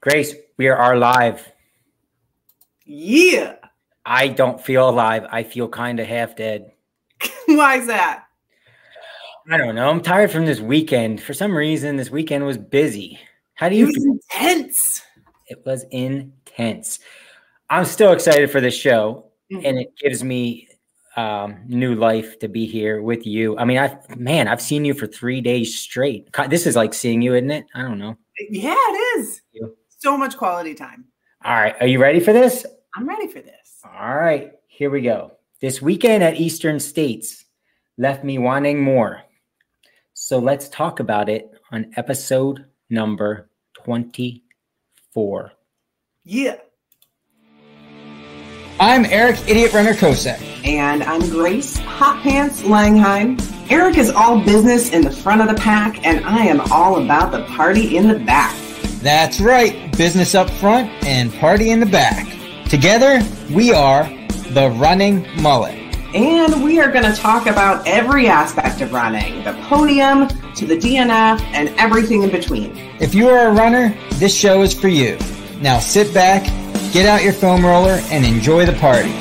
Grace, we are live. Yeah. I don't feel alive. I feel kind of half dead. Why is that? I don't know. I'm tired from this weekend. For some reason, this weekend was busy. How do you it was feel? intense. It was intense. I'm still excited for this show, mm-hmm. and it gives me um, new life to be here with you. I mean, I man, I've seen you for three days straight. This is like seeing you, isn't it? I don't know. Yeah, it is. So much quality time. All right, are you ready for this? I'm ready for this. All right, here we go. This weekend at Eastern States left me wanting more. So let's talk about it on episode number 24. Yeah. I'm Eric Idiot Runner Kosek. And I'm Grace Hot Pants Langheim. Eric is all business in the front of the pack, and I am all about the party in the back. That's right, business up front and party in the back. Together, we are the Running Mullet. And we are going to talk about every aspect of running the podium to the DNF and everything in between. If you are a runner, this show is for you. Now sit back Get out your foam roller and enjoy the party.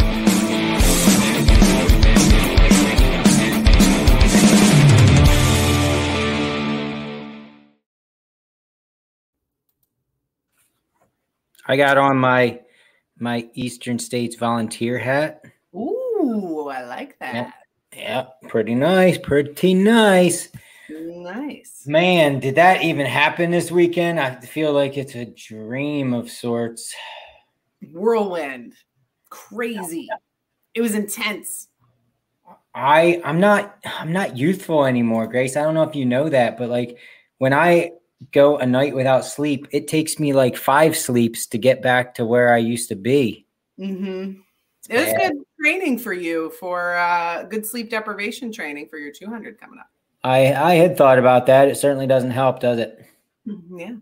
I got on my my Eastern States volunteer hat. Ooh, I like that. Yeah, yeah pretty nice, pretty nice. Nice. Man, did that even happen this weekend? I feel like it's a dream of sorts whirlwind, crazy. It was intense. I I'm not I'm not youthful anymore, Grace. I don't know if you know that, but like when I go a night without sleep, it takes me like five sleeps to get back to where I used to be. Mm-hmm. It was good training for you for uh, good sleep deprivation training for your 200 coming up. I I had thought about that. It certainly doesn't help, does it? Mm-hmm, yeah.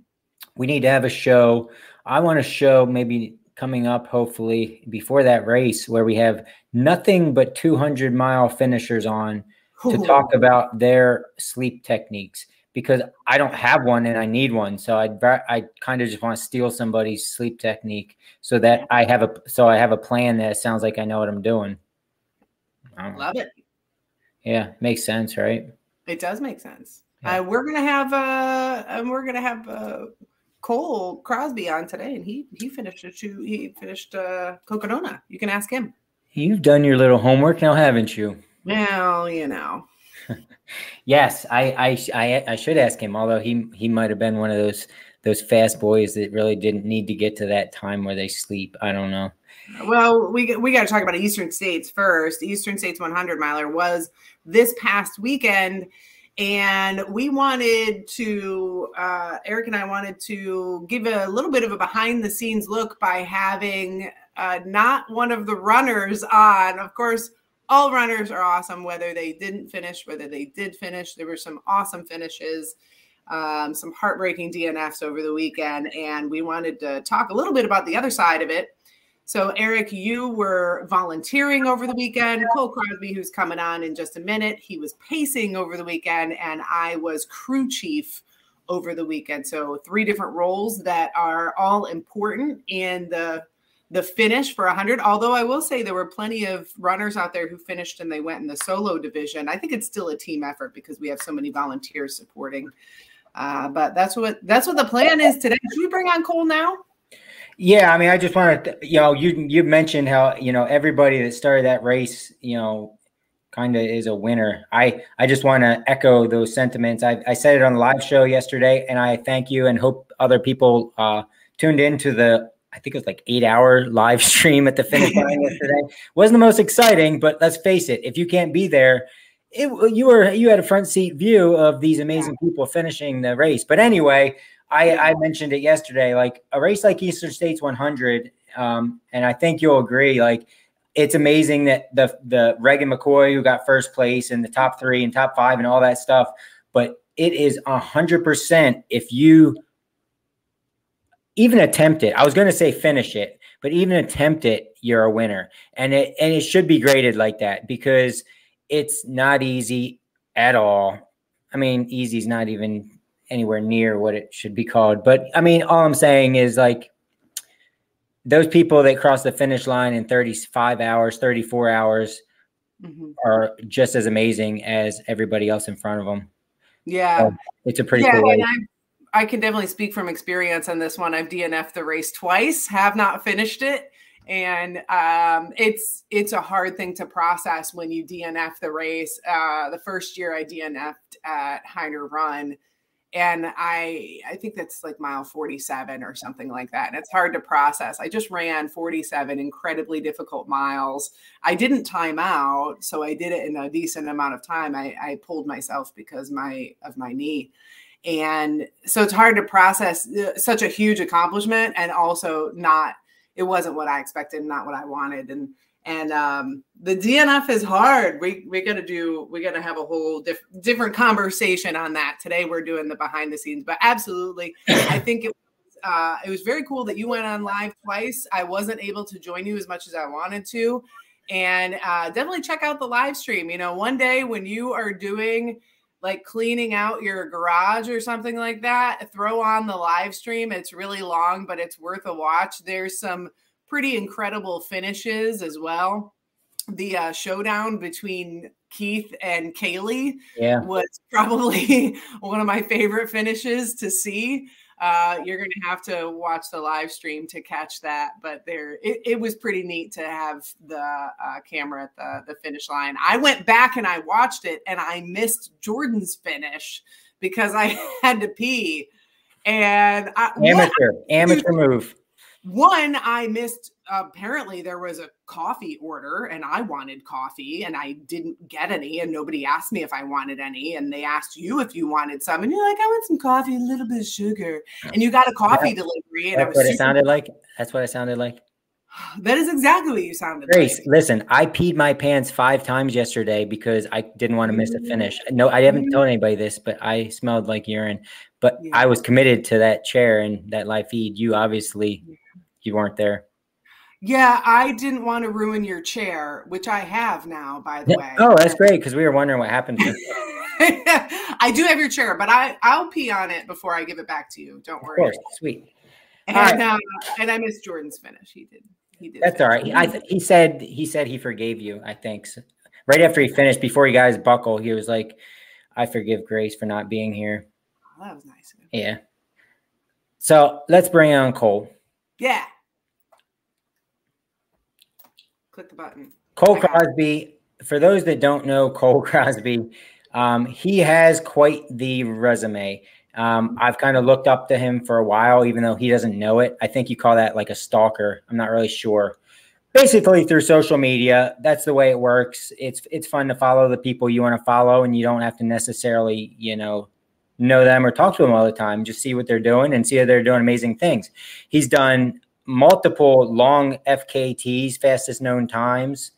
We need to have a show. I want to show maybe coming up, hopefully, before that race, where we have nothing but 200 mile finishers on to talk about their sleep techniques because I don't have one and I need one. So I'd I kind of just want to steal somebody's sleep technique so that I have a so I have a plan that sounds like I know what I'm doing. Love it. Yeah, makes sense, right? It does make sense. Yeah. Uh, we're gonna have uh, and we're gonna have uh, Cole Crosby on today, and he he finished a two. He finished uh, Cocodona. You can ask him. You've done your little homework now, haven't you? Well, you know. yes, I, I I I should ask him. Although he he might have been one of those those fast boys that really didn't need to get to that time where they sleep. I don't know. Well, we we got to talk about Eastern States first. Eastern States 100 miler was this past weekend and we wanted to uh, eric and i wanted to give a little bit of a behind the scenes look by having uh, not one of the runners on. Of course all runners are awesome whether they didn't finish whether they did finish. There were some awesome finishes um, some heartbreaking dnfs over the weekend and we wanted to talk a little bit about the other side of it so, Eric, you were volunteering over the weekend. Cole Crosby, who's coming on in just a minute, he was pacing over the weekend, and I was crew chief over the weekend. So, three different roles that are all important in the the finish for 100 although i will say there were plenty of runners out there who finished and they went in the solo division. I think it's still a team effort because we have so many volunteers supporting. Uh, but that's what that's what the plan is today. Should we bring on cole now yeah, I mean, I just want to, you know, you you mentioned how you know everybody that started that race, you know, kind of is a winner. I I just want to echo those sentiments. I, I said it on the live show yesterday, and I thank you and hope other people uh, tuned into the. I think it was like eight hour live stream at the finish line yesterday. wasn't the most exciting, but let's face it, if you can't be there, it, you were you had a front seat view of these amazing people finishing the race. But anyway, I, I mentioned it yesterday. Like a race like Eastern States 100, um, and I think you'll agree. Like it's amazing that the the Reagan McCoy who got first place in the top three and top five and all that stuff, but it is a hundred percent if you even attempt it. I was going to say finish it, but even attempt it, you're a winner, and it and it should be graded like that because it's not easy at all. I mean, easy is not even anywhere near what it should be called. But I mean, all I'm saying is like those people that cross the finish line in 35 hours, 34 hours mm-hmm. are just as amazing as everybody else in front of them. Yeah. So it's a pretty yeah, cool I can definitely speak from experience on this one. I've DNF'd the race twice, have not finished it. And um, it's it's a hard thing to process when you DNF the race. Uh, the first year I DNF'd at Hyner Run, and I I think that's like mile 47 or something like that. And it's hard to process. I just ran 47 incredibly difficult miles. I didn't time out, so I did it in a decent amount of time. I, I pulled myself because my of my knee and so it's hard to process uh, such a huge accomplishment and also not it wasn't what i expected not what i wanted and and um, the dnf is hard. We we got to do we got to have a whole diff- different conversation on that. Today we're doing the behind the scenes but absolutely i think it uh, it was very cool that you went on live twice. I wasn't able to join you as much as i wanted to. And uh, definitely check out the live stream. You know one day when you are doing like cleaning out your garage or something like that, throw on the live stream. It's really long, but it's worth a watch. There's some pretty incredible finishes as well. The uh, showdown between Keith and Kaylee yeah. was probably one of my favorite finishes to see uh, you're going to have to watch the live stream to catch that. But there, it, it was pretty neat to have the uh, camera at the, the finish line. I went back and I watched it and I missed Jordan's finish because I had to pee. And I, amateur, what, amateur move. One, I missed apparently there was a coffee order and I wanted coffee and I didn't get any and nobody asked me if I wanted any and they asked you if you wanted some and you're like I want some coffee a little bit of sugar and you got a coffee yeah. delivery and that's what it sounded like that's what it sounded like that is exactly what you sounded Grace, like. listen, I peed my pants five times yesterday because I didn't want to miss a finish. Mm-hmm. No, I haven't mm-hmm. told anybody this, but I smelled like urine. But yeah. I was committed to that chair and that live feed. You obviously you weren't there. Yeah, I didn't want to ruin your chair, which I have now, by the way. Oh, that's great because we were wondering what happened. I do have your chair, but I I'll pee on it before I give it back to you. Don't worry. Of course, sweet. And right. uh, and I missed Jordan's finish. He did. He did. That's all right. I th- he said he said he forgave you. I think so. right after he finished, before you guys buckle, he was like, "I forgive Grace for not being here." Oh, that was nice. Yeah. So let's bring on Cole. Yeah click the button. Cole Crosby. For those that don't know Cole Crosby, um, he has quite the resume. Um, I've kind of looked up to him for a while, even though he doesn't know it. I think you call that like a stalker. I'm not really sure. Basically, through social media, that's the way it works. It's it's fun to follow the people you want to follow, and you don't have to necessarily, you know, know them or talk to them all the time. Just see what they're doing and see if they're doing amazing things. He's done multiple long FKTs, fastest known times.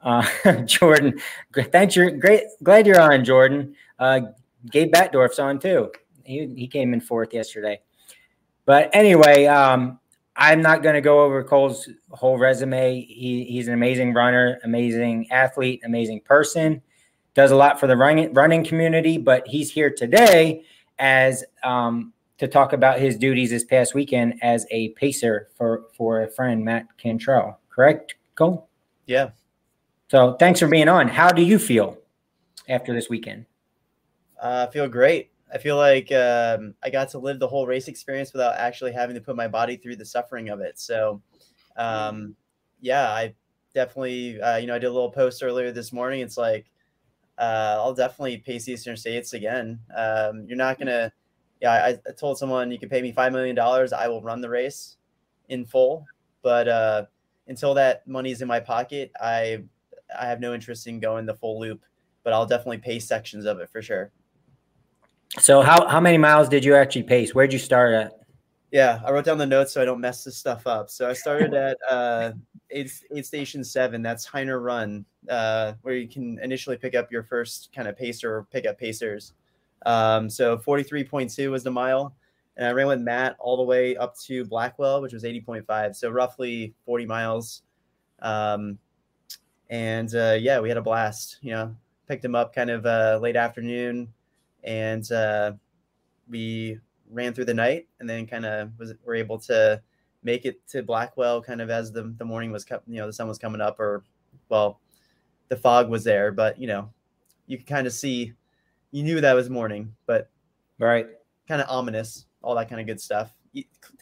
Uh, Jordan, thanks. You're great. Glad you're on, Jordan. Uh, Gabe Batdorf's on too. He, he came in fourth yesterday. But anyway, um, I'm not going to go over Cole's whole resume. He, he's an amazing runner, amazing athlete, amazing person. Does a lot for the running running community, but he's here today as um, to talk about his duties this past weekend as a pacer for for a friend Matt Cantrell. Correct, Cole? Yeah. So thanks for being on. How do you feel after this weekend? Uh, I feel great. I feel like um, I got to live the whole race experience without actually having to put my body through the suffering of it. So, um, yeah, I definitely, uh, you know, I did a little post earlier this morning. It's like, uh, I'll definitely pace Eastern States again. Um, you're not going to, yeah, I, I, told someone you can pay me five million dollars, I will run the race in full. But uh, until that money's in my pocket, I I have no interest in going the full loop. But I'll definitely pace sections of it for sure. So how how many miles did you actually pace? Where'd you start at? Yeah, I wrote down the notes so I don't mess this stuff up. So I started at uh, aid, aid station seven. That's Hyner Run, uh, where you can initially pick up your first kind of pacer or pick up pacers. Um, so 43.2 was the mile. And I ran with Matt all the way up to Blackwell, which was 80.5. So roughly 40 miles. Um, and uh, yeah, we had a blast. You know, picked him up kind of uh, late afternoon and uh, we ran through the night and then kind of was were able to make it to Blackwell kind of as the the morning was you know the sun was coming up or well the fog was there but you know you could kind of see you knew that was morning but right. kind of ominous all that kind of good stuff.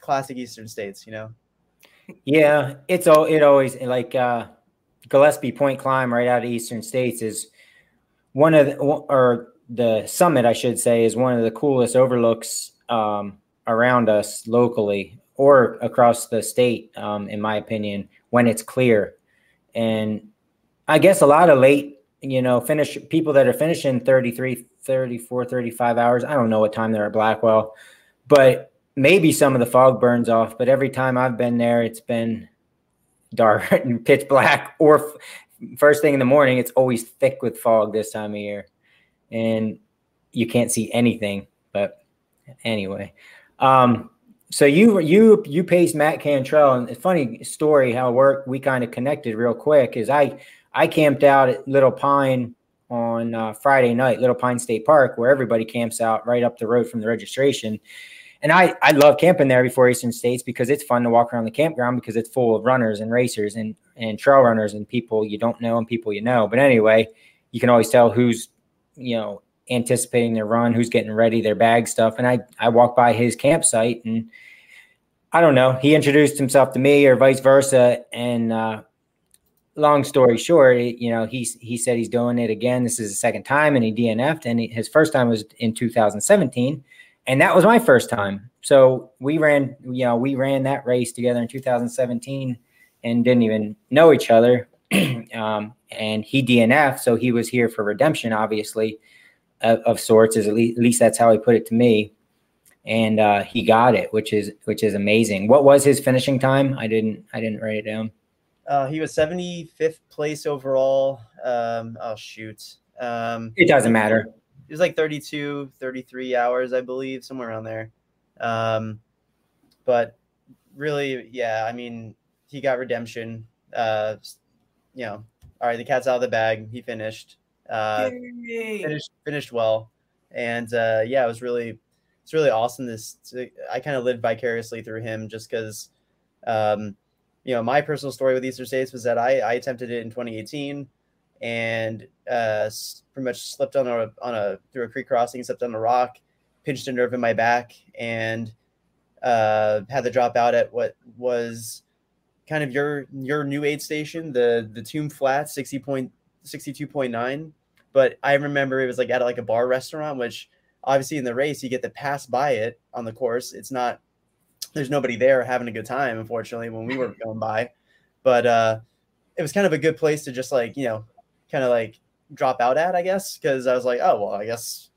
Classic eastern states you know? Yeah it's all it always like uh Gillespie Point climb right out of Eastern States is one of the, or the summit, I should say, is one of the coolest overlooks um, around us locally or across the state, um, in my opinion, when it's clear. And I guess a lot of late, you know, finish people that are finishing 33, 34, 35 hours. I don't know what time they're at Blackwell, but maybe some of the fog burns off. But every time I've been there, it's been dark and pitch black or first thing in the morning. It's always thick with fog this time of year and you can't see anything. But anyway, um, so you you you paced Matt Cantrell, and it's funny story how it worked. We kind of connected real quick. Is I I camped out at Little Pine on uh, Friday night, Little Pine State Park, where everybody camps out right up the road from the registration. And I, I love camping there before Eastern States because it's fun to walk around the campground because it's full of runners and racers and, and trail runners and people you don't know and people you know. But anyway, you can always tell who's you know, anticipating their run, who's getting ready, their bag stuff. And I, I walked by his campsite and I don't know, he introduced himself to me or vice versa. And, uh, long story short, you know, he, he said he's doing it again. This is the second time and he DNF'd and he, his first time was in 2017. And that was my first time. So we ran, you know, we ran that race together in 2017 and didn't even know each other. um, and he DNF'd, so he was here for redemption, obviously, of, of sorts. As at least, at least, that's how he put it to me, and uh, he got it, which is which is amazing. What was his finishing time? I didn't I didn't write it down. Uh, he was 75th place overall. Um, oh shoot, um, it doesn't matter. It was like 32, 33 hours, I believe, somewhere around there. Um, but really, yeah, I mean, he got redemption. Uh, you know, all right, the cat's out of the bag. He finished. Uh, finished finished well, and uh, yeah, it was really it's really awesome. This to, I kind of lived vicariously through him just because, um, you know, my personal story with Eastern States was that I, I attempted it in 2018 and uh, pretty much slipped on a on a through a creek crossing, slipped on a rock, pinched a nerve in my back, and uh, had to drop out at what was kind of your your new aid station, the the Tomb Flat, 60 point 62.9. But I remember it was like at like a bar restaurant, which obviously in the race you get to pass by it on the course. It's not there's nobody there having a good time, unfortunately, when we were going by. But uh it was kind of a good place to just like, you know, kind of like drop out at, I guess, because I was like, oh well, I guess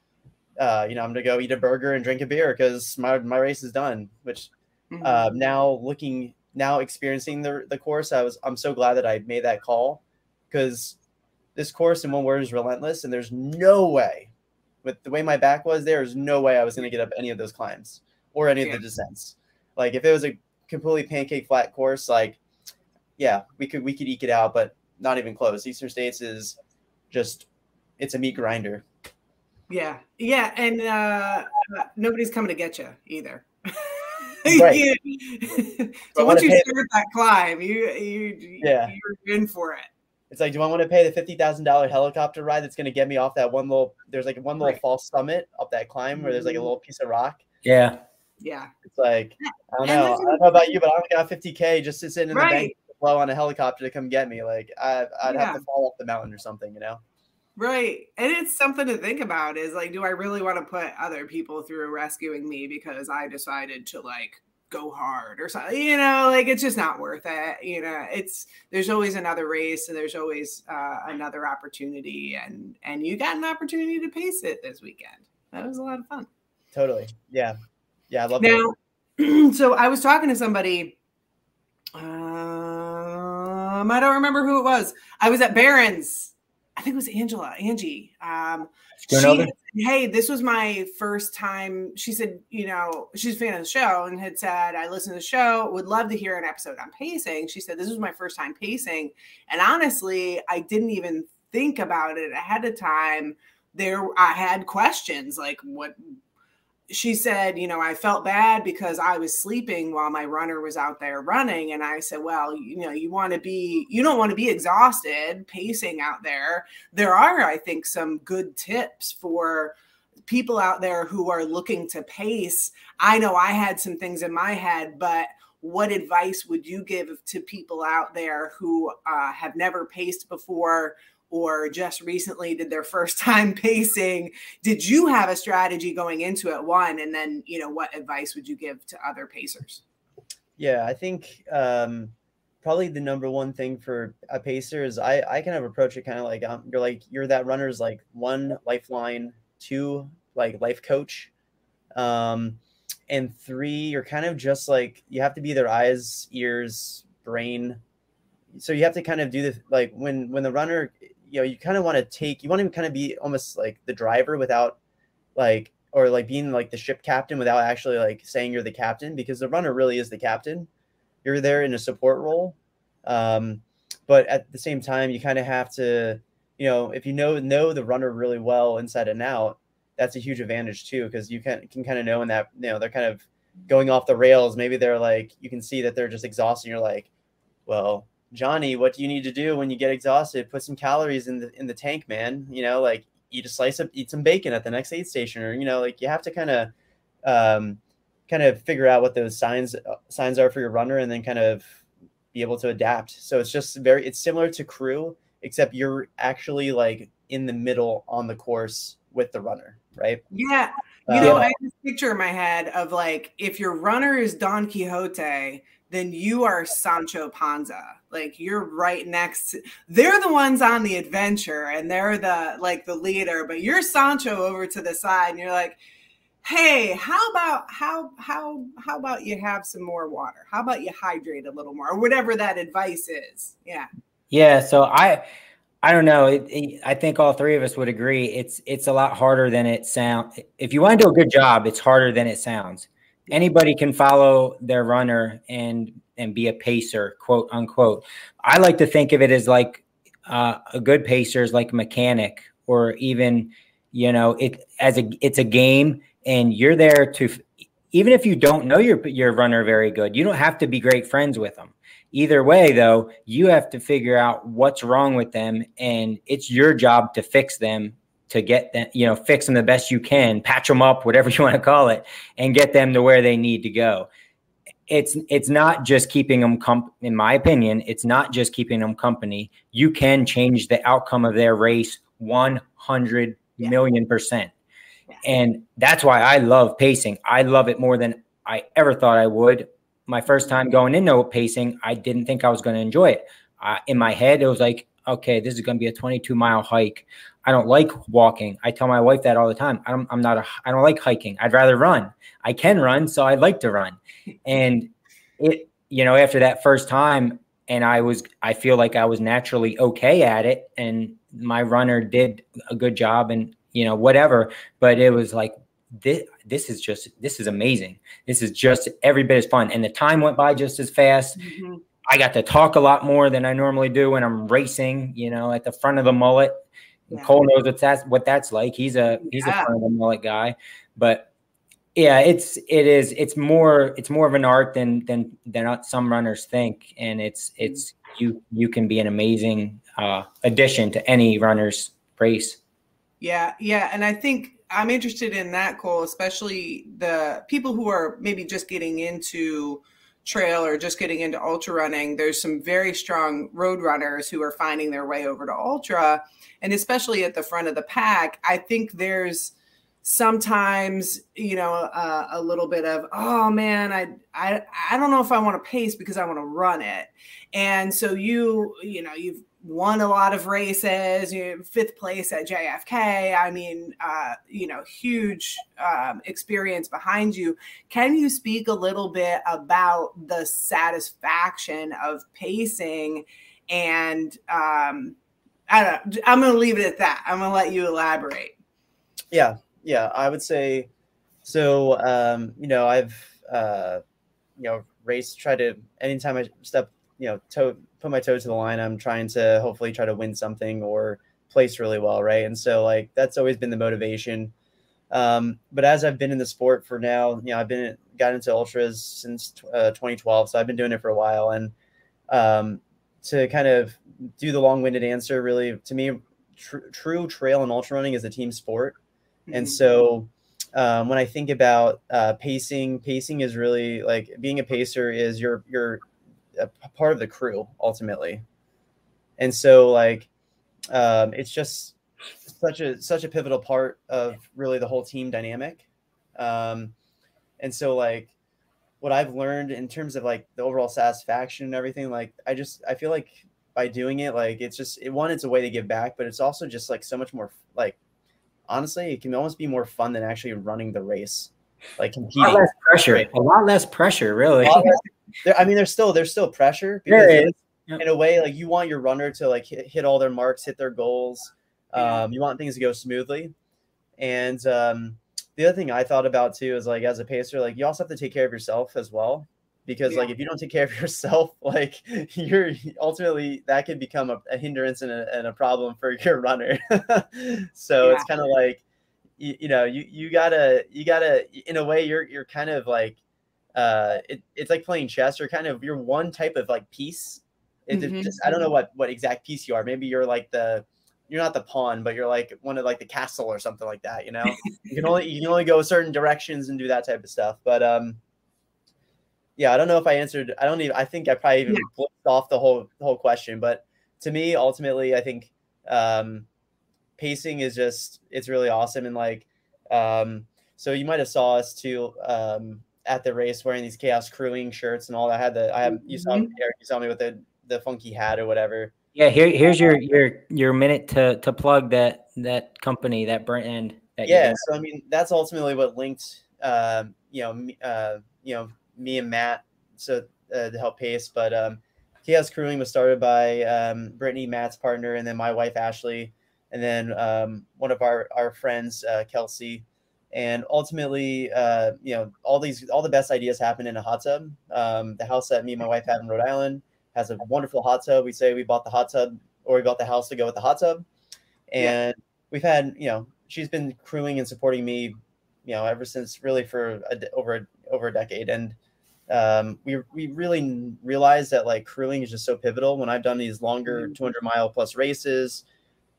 uh, you know, I'm gonna go eat a burger and drink a beer because my my race is done. Which mm-hmm. uh, now looking now experiencing the the course, I was I'm so glad that I made that call because this course in one word is relentless, and there's no way with the way my back was, there's no way I was going to get up any of those climbs or any yeah. of the descents. Like if it was a completely pancake flat course, like yeah, we could we could eke it out, but not even close. Eastern States is just it's a meat grinder. Yeah, yeah, and uh, nobody's coming to get you either. Right. so once you start that climb, you you yeah. you're in for it. It's like, do I want to pay the fifty thousand dollar helicopter ride that's going to get me off that one little? There's like one little right. false summit up that climb where there's like a mm-hmm. little piece of rock. Yeah. Yeah. It's like I don't know. I don't know about you, but I don't got fifty k just to sit in right. the bank flow on a helicopter to come get me. Like I, I'd yeah. have to fall off the mountain or something, you know. Right. And it's something to think about is like, do I really want to put other people through rescuing me because I decided to like go hard or something? You know, like it's just not worth it. You know, it's there's always another race and there's always uh, another opportunity and and you got an opportunity to pace it this weekend. That was a lot of fun. Totally. Yeah. Yeah. I love now, so I was talking to somebody. Um, I don't remember who it was. I was at Barron's I think it was Angela, Angie. Um, she, hey, this was my first time. She said, you know, she's a fan of the show and had said, I listened to the show, would love to hear an episode on pacing. She said, this was my first time pacing. And honestly, I didn't even think about it ahead of time. There, I had questions like, what, she said, you know, I felt bad because I was sleeping while my runner was out there running. And I said, well, you know, you want to be, you don't want to be exhausted pacing out there. There are, I think, some good tips for people out there who are looking to pace. I know I had some things in my head, but what advice would you give to people out there who uh, have never paced before? Or just recently did their first time pacing did you have a strategy going into it one and then you know what advice would you give to other pacers? Yeah i think um probably the number one thing for a pacer is i i kind of approach it kind of like um, you're like you're that runner's like one lifeline two like life coach. Um and three you're kind of just like you have to be their eyes ears brain. So you have to kind of do the like when when the runner you know you kind of want to take you want to kind of be almost like the driver without like or like being like the ship captain without actually like saying you're the captain because the runner really is the captain. You're there in a support role um, but at the same time you kind of have to you know if you know know the runner really well inside and out that's a huge advantage too because you can can kind of know in that you know they're kind of going off the rails. Maybe they're like you can see that they're just exhausted you're like well Johnny, what do you need to do when you get exhausted? Put some calories in the in the tank, man. You know, like eat a slice of eat some bacon at the next aid station, or you know, like you have to kind of um, kind of figure out what those signs signs are for your runner, and then kind of be able to adapt. So it's just very it's similar to crew, except you're actually like in the middle on the course with the runner, right? Yeah. You know, I have this picture in my head of like if your runner is Don Quixote, then you are Sancho Panza. Like you're right next to, they're the ones on the adventure and they're the like the leader, but you're Sancho over to the side and you're like, "Hey, how about how how how about you have some more water? How about you hydrate a little more?" or whatever that advice is. Yeah. Yeah, so I I don't know. It, it, I think all three of us would agree. It's it's a lot harder than it sounds. If you want to do a good job, it's harder than it sounds anybody can follow their runner and and be a pacer, quote unquote. I like to think of it as like uh, a good pacer is like a mechanic, or even you know it as a it's a game, and you're there to even if you don't know your your runner very good, you don't have to be great friends with them. Either way, though, you have to figure out what's wrong with them, and it's your job to fix them to get them, you know, fix them the best you can, patch them up, whatever you want to call it, and get them to where they need to go. It's it's not just keeping them comp in my opinion, it's not just keeping them company. You can change the outcome of their race 100 yeah. million percent. Yeah. And that's why I love pacing. I love it more than I ever thought I would. My first time going into pacing, I didn't think I was going to enjoy it. Uh, in my head, it was like, okay, this is going to be a 22 mile hike. I don't like walking. I tell my wife that all the time. I don't, I'm not a, I don't like hiking. I'd rather run. I can run, so I'd like to run. And it, you know, after that first time, and I was, I feel like I was naturally okay at it, and my runner did a good job, and you know, whatever. But it was like this, this is just, this is amazing. This is just every bit as fun, and the time went by just as fast. Mm-hmm. I got to talk a lot more than I normally do when I'm racing, you know, at the front of the mullet yeah. Cole knows what that's what that's like. He's a he's yeah. a front mullet guy, but yeah, it's it is it's more it's more of an art than than than some runners think, and it's it's you you can be an amazing uh, addition to any runner's race. Yeah, yeah, and I think I'm interested in that, Cole, especially the people who are maybe just getting into trail or just getting into ultra running. There's some very strong road runners who are finding their way over to ultra and especially at the front of the pack, I think there's sometimes you know uh, a little bit of oh man I, I i don't know if i want to pace because i want to run it and so you you know you've won a lot of races you fifth place at jfk i mean uh, you know huge um, experience behind you can you speak a little bit about the satisfaction of pacing and um, I don't know. I'm going to leave it at that. I'm going to let you elaborate. Yeah. Yeah. I would say so. Um, you know, I've, uh, you know, race, try to, anytime I step, you know, toe, put my toe to the line, I'm trying to hopefully try to win something or place really well. Right. And so, like, that's always been the motivation. Um, but as I've been in the sport for now, you know, I've been got into ultras since uh, 2012, so I've been doing it for a while. And um, to kind of do the long-winded answer, really, to me, tr- true trail and ultra running is a team sport, mm-hmm. and so um, when I think about uh, pacing, pacing is really like being a pacer is you're you're a part of the crew ultimately, and so like um, it's just such a such a pivotal part of really the whole team dynamic, um, and so like what I've learned in terms of like the overall satisfaction and everything, like I just I feel like by doing it, like it's just it one it's a way to give back, but it's also just like so much more like honestly, it can almost be more fun than actually running the race, like competing. A lot less pressure. A lot less pressure, really. Less, I mean, there's still there's still pressure because yep. in a way, like you want your runner to like hit, hit all their marks, hit their goals. Um, you want things to go smoothly, and um, the other thing I thought about too is like as a pacer, like you also have to take care of yourself as well because yeah. like if you don't take care of yourself like you're ultimately that could become a, a hindrance and a, and a, problem for your runner so yeah. it's kind of like you, you, know you you gotta you gotta in a way you're you're kind of like uh it, it's like playing chess you're kind of you're one type of like piece mm-hmm. just i don't know what what exact piece you are maybe you're like the you're not the pawn, but you're like one of like the castle or something like that. You know, you can only you can only go certain directions and do that type of stuff. But um, yeah, I don't know if I answered. I don't even. I think I probably even yeah. off the whole the whole question. But to me, ultimately, I think um, pacing is just it's really awesome and like um, so you might have saw us too um, at the race wearing these chaos crewing shirts and all that. I had the I have you saw mm-hmm. Eric, you saw me with the the funky hat or whatever. Yeah, here here's your your your minute to to plug that that company that brand. That yeah, so I mean that's ultimately what linked. Uh, you know, uh, you know me and Matt so uh, to help pace. But um, Chaos Crewing was started by um, Brittany, Matt's partner, and then my wife Ashley, and then um, one of our our friends uh, Kelsey. And ultimately, uh, you know, all these all the best ideas happen in a hot tub. Um, the house that me and my wife have in Rhode Island has a wonderful hot tub. We say we bought the hot tub or we bought the house to go with the hot tub, and yeah. we've had you know she's been crewing and supporting me, you know, ever since really for a, over over a decade, and um, we we really realized that like crewing is just so pivotal. When I've done these longer mm-hmm. 200 mile plus races,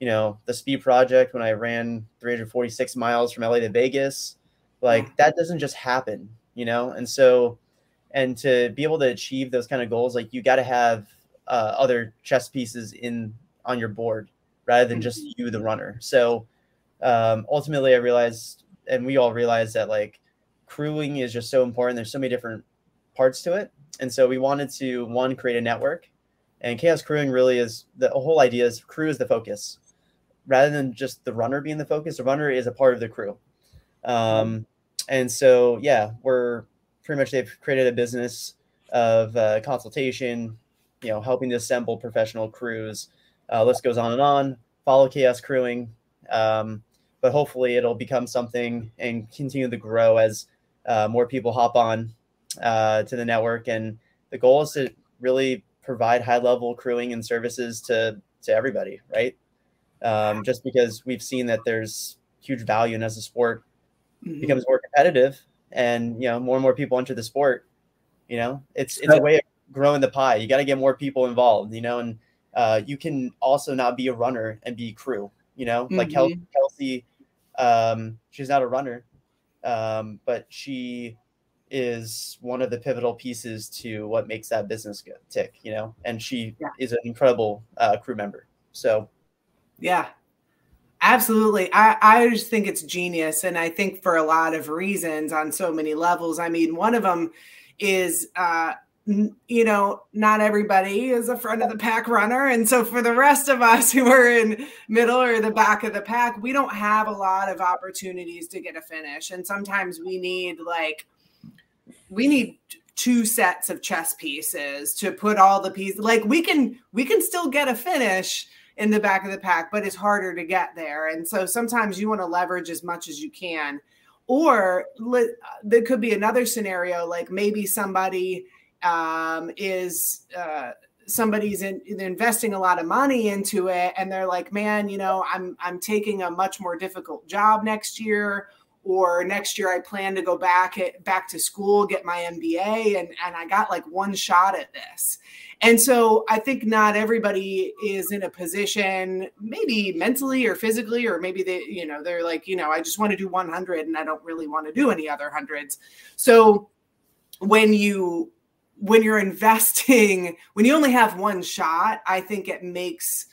you know, the speed project when I ran 346 miles from LA to Vegas, like that doesn't just happen, you know, and so and to be able to achieve those kind of goals, like you got to have uh, other chess pieces in on your board rather than just mm-hmm. you, the runner. So um, ultimately, I realized, and we all realized that like crewing is just so important. There's so many different parts to it. And so we wanted to one create a network, and chaos crewing really is the whole idea is crew is the focus, rather than just the runner being the focus. The runner is a part of the crew, um, and so yeah, we're pretty much they've created a business of uh, consultation, you know, helping to assemble professional crews. Uh, list goes on and on. Follow chaos crewing, um, but hopefully it'll become something and continue to grow as uh, more people hop on uh, to the network. And the goal is to really provide high level crewing and services to to everybody, right? Um, just because we've seen that there's huge value, and as the sport mm-hmm. becomes more competitive, and you know more and more people enter the sport, you know, it's it's a way of growing the pie. You got to get more people involved, you know, and uh, you can also not be a runner and be crew. You know, mm-hmm. like Kelsey, Kelsey um, she's not a runner, um, but she is one of the pivotal pieces to what makes that business tick, you know, and she yeah. is an incredible uh, crew member. So, yeah, absolutely. I, I just think it's genius. And I think for a lot of reasons on so many levels. I mean, one of them is, uh, you know, not everybody is a front of the pack runner. And so for the rest of us who are in middle or the back of the pack, we don't have a lot of opportunities to get a finish. And sometimes we need like we need two sets of chess pieces to put all the pieces like we can we can still get a finish in the back of the pack but it's harder to get there and so sometimes you want to leverage as much as you can or there could be another scenario like maybe somebody um, is uh, somebody's in, investing a lot of money into it and they're like man you know i'm i'm taking a much more difficult job next year or next year I plan to go back at, back to school, get my MBA, and and I got like one shot at this. And so I think not everybody is in a position, maybe mentally or physically, or maybe they, you know, they're like, you know, I just want to do 100 and I don't really want to do any other hundreds. So when you when you're investing, when you only have one shot, I think it makes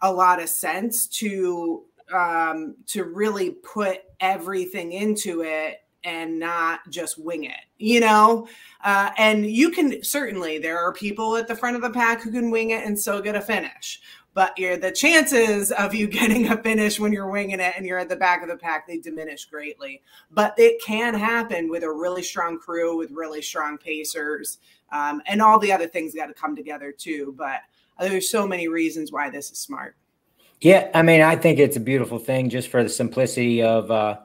a lot of sense to um, to really put everything into it and not just wing it, you know? Uh, and you can certainly, there are people at the front of the pack who can wing it and still get a finish. But the chances of you getting a finish when you're winging it and you're at the back of the pack, they diminish greatly. But it can happen with a really strong crew, with really strong pacers, um, and all the other things got to come together too. But there's so many reasons why this is smart. Yeah, I mean, I think it's a beautiful thing just for the simplicity of, uh,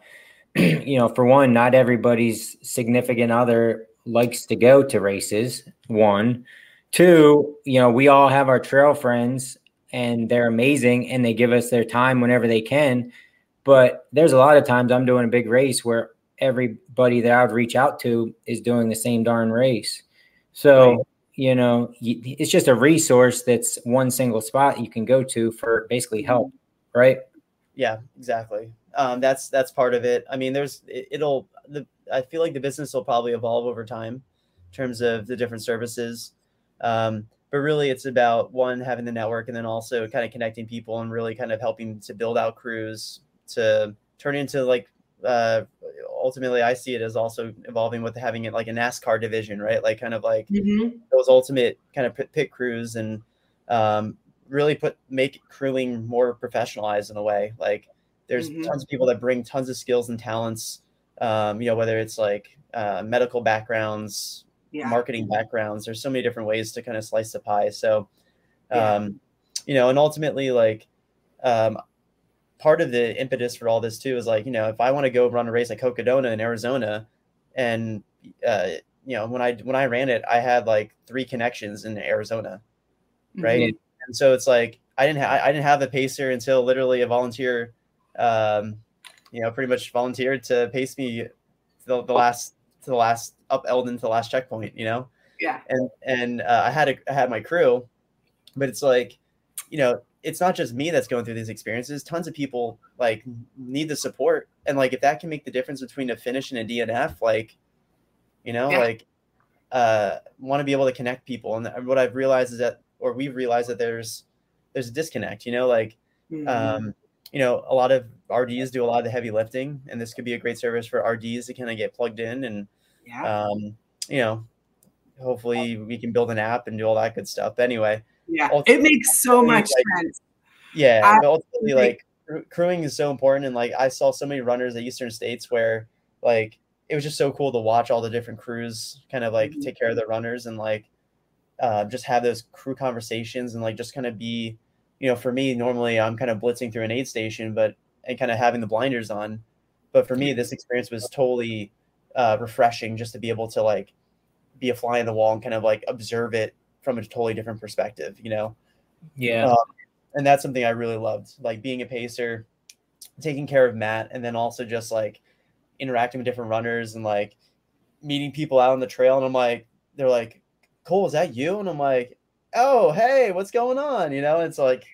you know, for one, not everybody's significant other likes to go to races. One, two, you know, we all have our trail friends and they're amazing and they give us their time whenever they can. But there's a lot of times I'm doing a big race where everybody that I would reach out to is doing the same darn race. So, right you know it's just a resource that's one single spot you can go to for basically help right yeah exactly um, that's that's part of it i mean there's it, will the i feel like the business will probably evolve over time in terms of the different services um, but really it's about one having the network and then also kind of connecting people and really kind of helping to build out crews to turn into like uh, ultimately I see it as also evolving with having it like a NASCAR division, right? Like kind of like mm-hmm. those ultimate kind of pit, pit crews and um, really put make crewing more professionalized in a way. Like there's mm-hmm. tons of people that bring tons of skills and talents. Um, you know, whether it's like uh, medical backgrounds, yeah. marketing backgrounds. There's so many different ways to kind of slice the pie. So, um, yeah. you know, and ultimately, like um, part of the impetus for all this too is like you know if I want to go run a race at Cocodona in Arizona, and uh, you know when I when I ran it, I had like three connections in Arizona, right? Mm-hmm. And so it's like I didn't have I didn't have a pacer until literally a volunteer, um, you know, pretty much volunteered to pace me the, the last to the last up Elden to the last checkpoint, you know. Yeah. And and uh, I had a, I had my crew, but it's like, you know, it's not just me that's going through these experiences. Tons of people like need the support, and like if that can make the difference between a finish and a DNF, like you know, yeah. like uh, want to be able to connect people. And what I've realized is that, or we've realized that there's there's a disconnect. You know, like mm-hmm. um, you know, a lot of RDs do a lot of the heavy lifting, and this could be a great service for RDs to kind of get plugged in and yeah. um, you know, hopefully we can build an app and do all that good stuff. But anyway yeah, it makes so much like, sense. Yeah, ultimately, like crewing is so important, and like I saw so many runners at Eastern States where like it was just so cool to watch all the different crews kind of like mm-hmm. take care of the runners and like uh, just have those crew conversations and like just kind of be, you know, for me normally I'm kind of blitzing through an aid station, but and kind of having the blinders on. But for me, this experience was totally uh, refreshing just to be able to like be a fly in the wall and kind of like observe it from a totally different perspective, you know? Yeah. Um, and that's something I really loved, like being a pacer, taking care of Matt, and then also just like interacting with different runners and like meeting people out on the trail. And I'm like, they're like, Cole, is that you? And I'm like, oh, hey, what's going on? You know, it's like,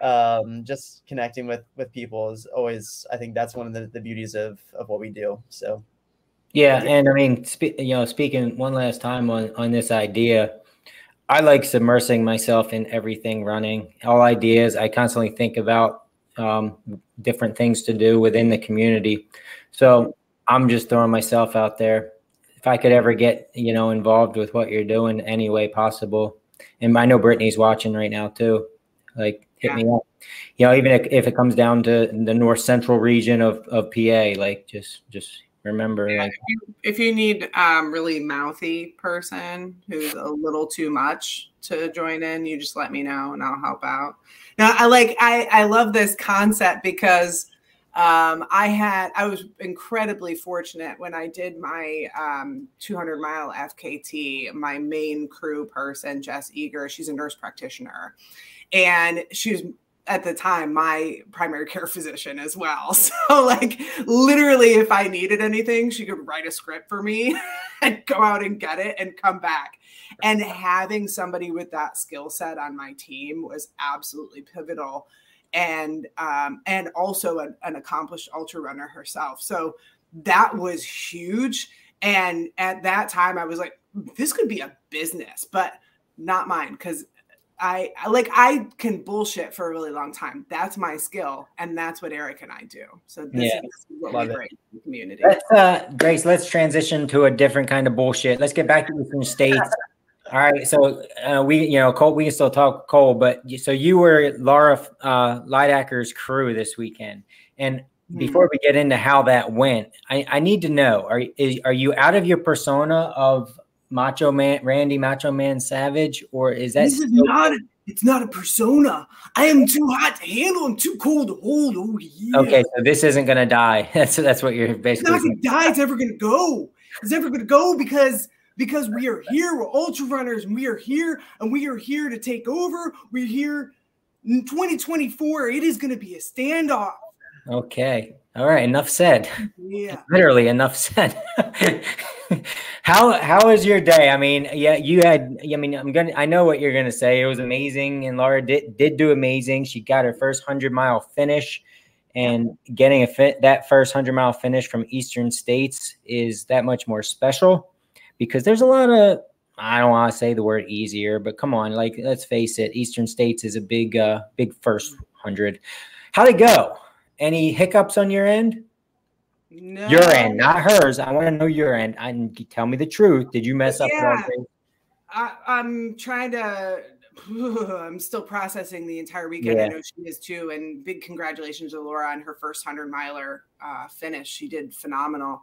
um, just connecting with with people is always i think that's one of the, the beauties of of what we do so yeah and i mean spe- you know speaking one last time on on this idea I like submersing myself in everything running, all ideas. I constantly think about um, different things to do within the community. So I'm just throwing myself out there. If I could ever get, you know, involved with what you're doing any way possible. And I know Brittany's watching right now too. Like hit yeah. me up. You know, even if, if it comes down to the north central region of, of PA, like just just remember yeah, like, if, you, if, you, need um really mouthy person who's a little too much to join in you just let me know and i'll help out now i like i i love this concept because um i had i was incredibly fortunate when i did my um 200 mile fkt my main crew person jess eager she's a nurse practitioner and she was at the time my primary care physician as well. So like literally if I needed anything, she could write a script for me and go out and get it and come back. And having somebody with that skill set on my team was absolutely pivotal. And um, and also an, an accomplished ultra runner herself. So that was huge. And at that time I was like, this could be a business, but not mine because I, I like I can bullshit for a really long time. That's my skill, and that's what Eric and I do. So this, Yeah. is what we it. bring to the community. Let's, uh, Grace, let's transition to a different kind of bullshit. Let's get back to Eastern States. All right, so uh, we, you know, Cole, we can still talk Cole, but so you were Laura uh, Lidacker's crew this weekend, and before we get into how that went, I, I need to know: are is, are you out of your persona of Macho Man, Randy Macho Man Savage, or is that this is still- not a, it's not a persona. I am too hot to handle. I'm too cold to hold. Oh yeah. okay? So this isn't gonna die. That's that's what you're It's basically. not gonna die. It's never gonna go. It's never gonna go because because we are here. We're ultra runners, and we are here, and we are here to take over. We're here in 2024. It is gonna be a standoff. Okay, all right. Enough said. Yeah. literally enough said how how was your day i mean yeah you had i mean i'm gonna i know what you're gonna say it was amazing and laura did did do amazing she got her first 100 mile finish and getting a fit that first 100 mile finish from eastern states is that much more special because there's a lot of i don't want to say the word easier but come on like let's face it eastern states is a big uh big first 100 how'd it go any hiccups on your end No. your end, not hers. I want to know your end. And tell me the truth. Did you mess up? Yeah. I, I'm trying to. I'm still processing the entire weekend. I know she is too. And big congratulations to Laura on her first hundred miler uh, finish. She did phenomenal.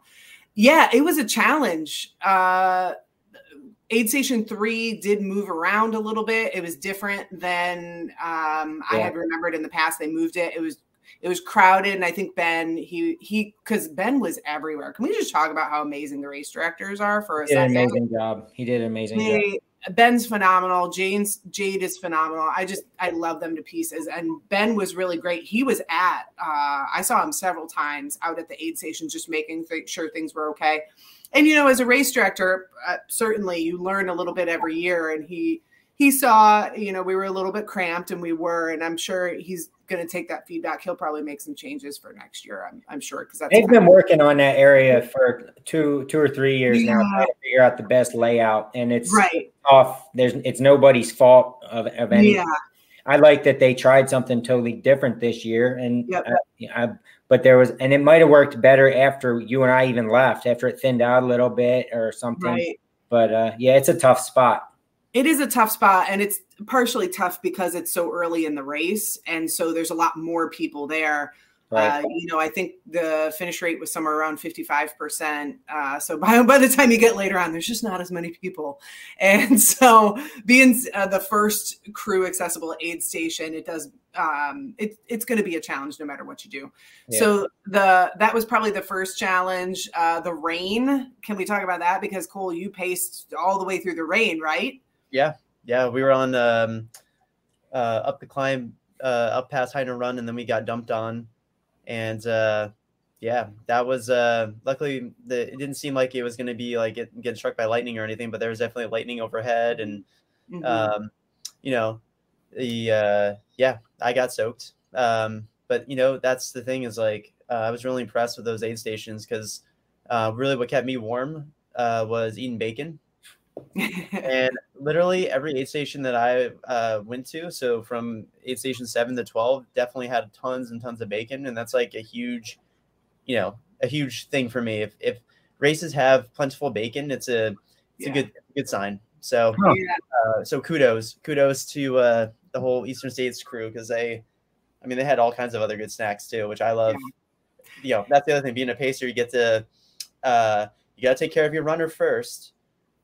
Yeah, it was a challenge. Uh, Aid Station Three did move around a little bit. It was different than um, I had remembered in the past. They moved it. It was it was crowded, and I think Ben he he because Ben was everywhere. Can we just talk about how amazing the race directors are for a second? amazing job. He did an amazing job. Ben's phenomenal. Jane's Jade is phenomenal. I just I love them to pieces. And Ben was really great. He was at uh, I saw him several times out at the aid station, just making th- sure things were okay. And you know, as a race director, uh, certainly you learn a little bit every year. And he he saw you know we were a little bit cramped, and we were. And I'm sure he's going to take that feedback. He'll probably make some changes for next year. I'm, I'm sure because that's They've been working on that area for two, two or three years now, Yeah. trying to figure out the best layout, and it's right. tough. There's, it's nobody's fault of, of any. Yeah. I like that they tried something totally different this year, and Yep. yeah, I, but there was, and it might have worked better after you and I even left, after it thinned out a little bit or something. Right. But uh, yeah, it's a tough spot. It is a tough spot and it's partially tough because it's so early in the race and so there's a lot more people there. Right. uh, you know i think the finish rate was somewhere around 55% uh, so by, by the time you get later on there's just not as many people. And so being uh, the first crew accessible aid station it does um, it, it's going to be a challenge no matter what you do. Yeah. so the that was probably the first challenge uh, the rain. Can we talk about that? Because cole you paced all the way through the rain right Yeah, yeah, we were on um, uh, up the climb, uh, up past Hyner Run, and then we got dumped on, and uh, yeah, that was uh, luckily the it didn't seem like it was going to be like get, getting struck by lightning or anything, but there was definitely lightning overhead, and Mhm. um, you know, the uh, yeah, I got soaked. Um, but you know, that's the thing is like uh, I was really impressed with those aid stations because uh, really what kept me warm uh, was eating bacon and literally every aid station that I uh, went to, so from aid station seven to twelve, definitely had tons and tons of bacon, and that's like a huge, you know, a huge thing for me. If if races have plentiful bacon, it's a it's Yeah. a good good sign. So Huh. Yeah. uh, so kudos kudos to uh, the whole Eastern States crew because they, I mean, they had all kinds of other good snacks too, which I love. You know, that's the other thing. Being a pacer, you get to uh, you got to take care of your runner first.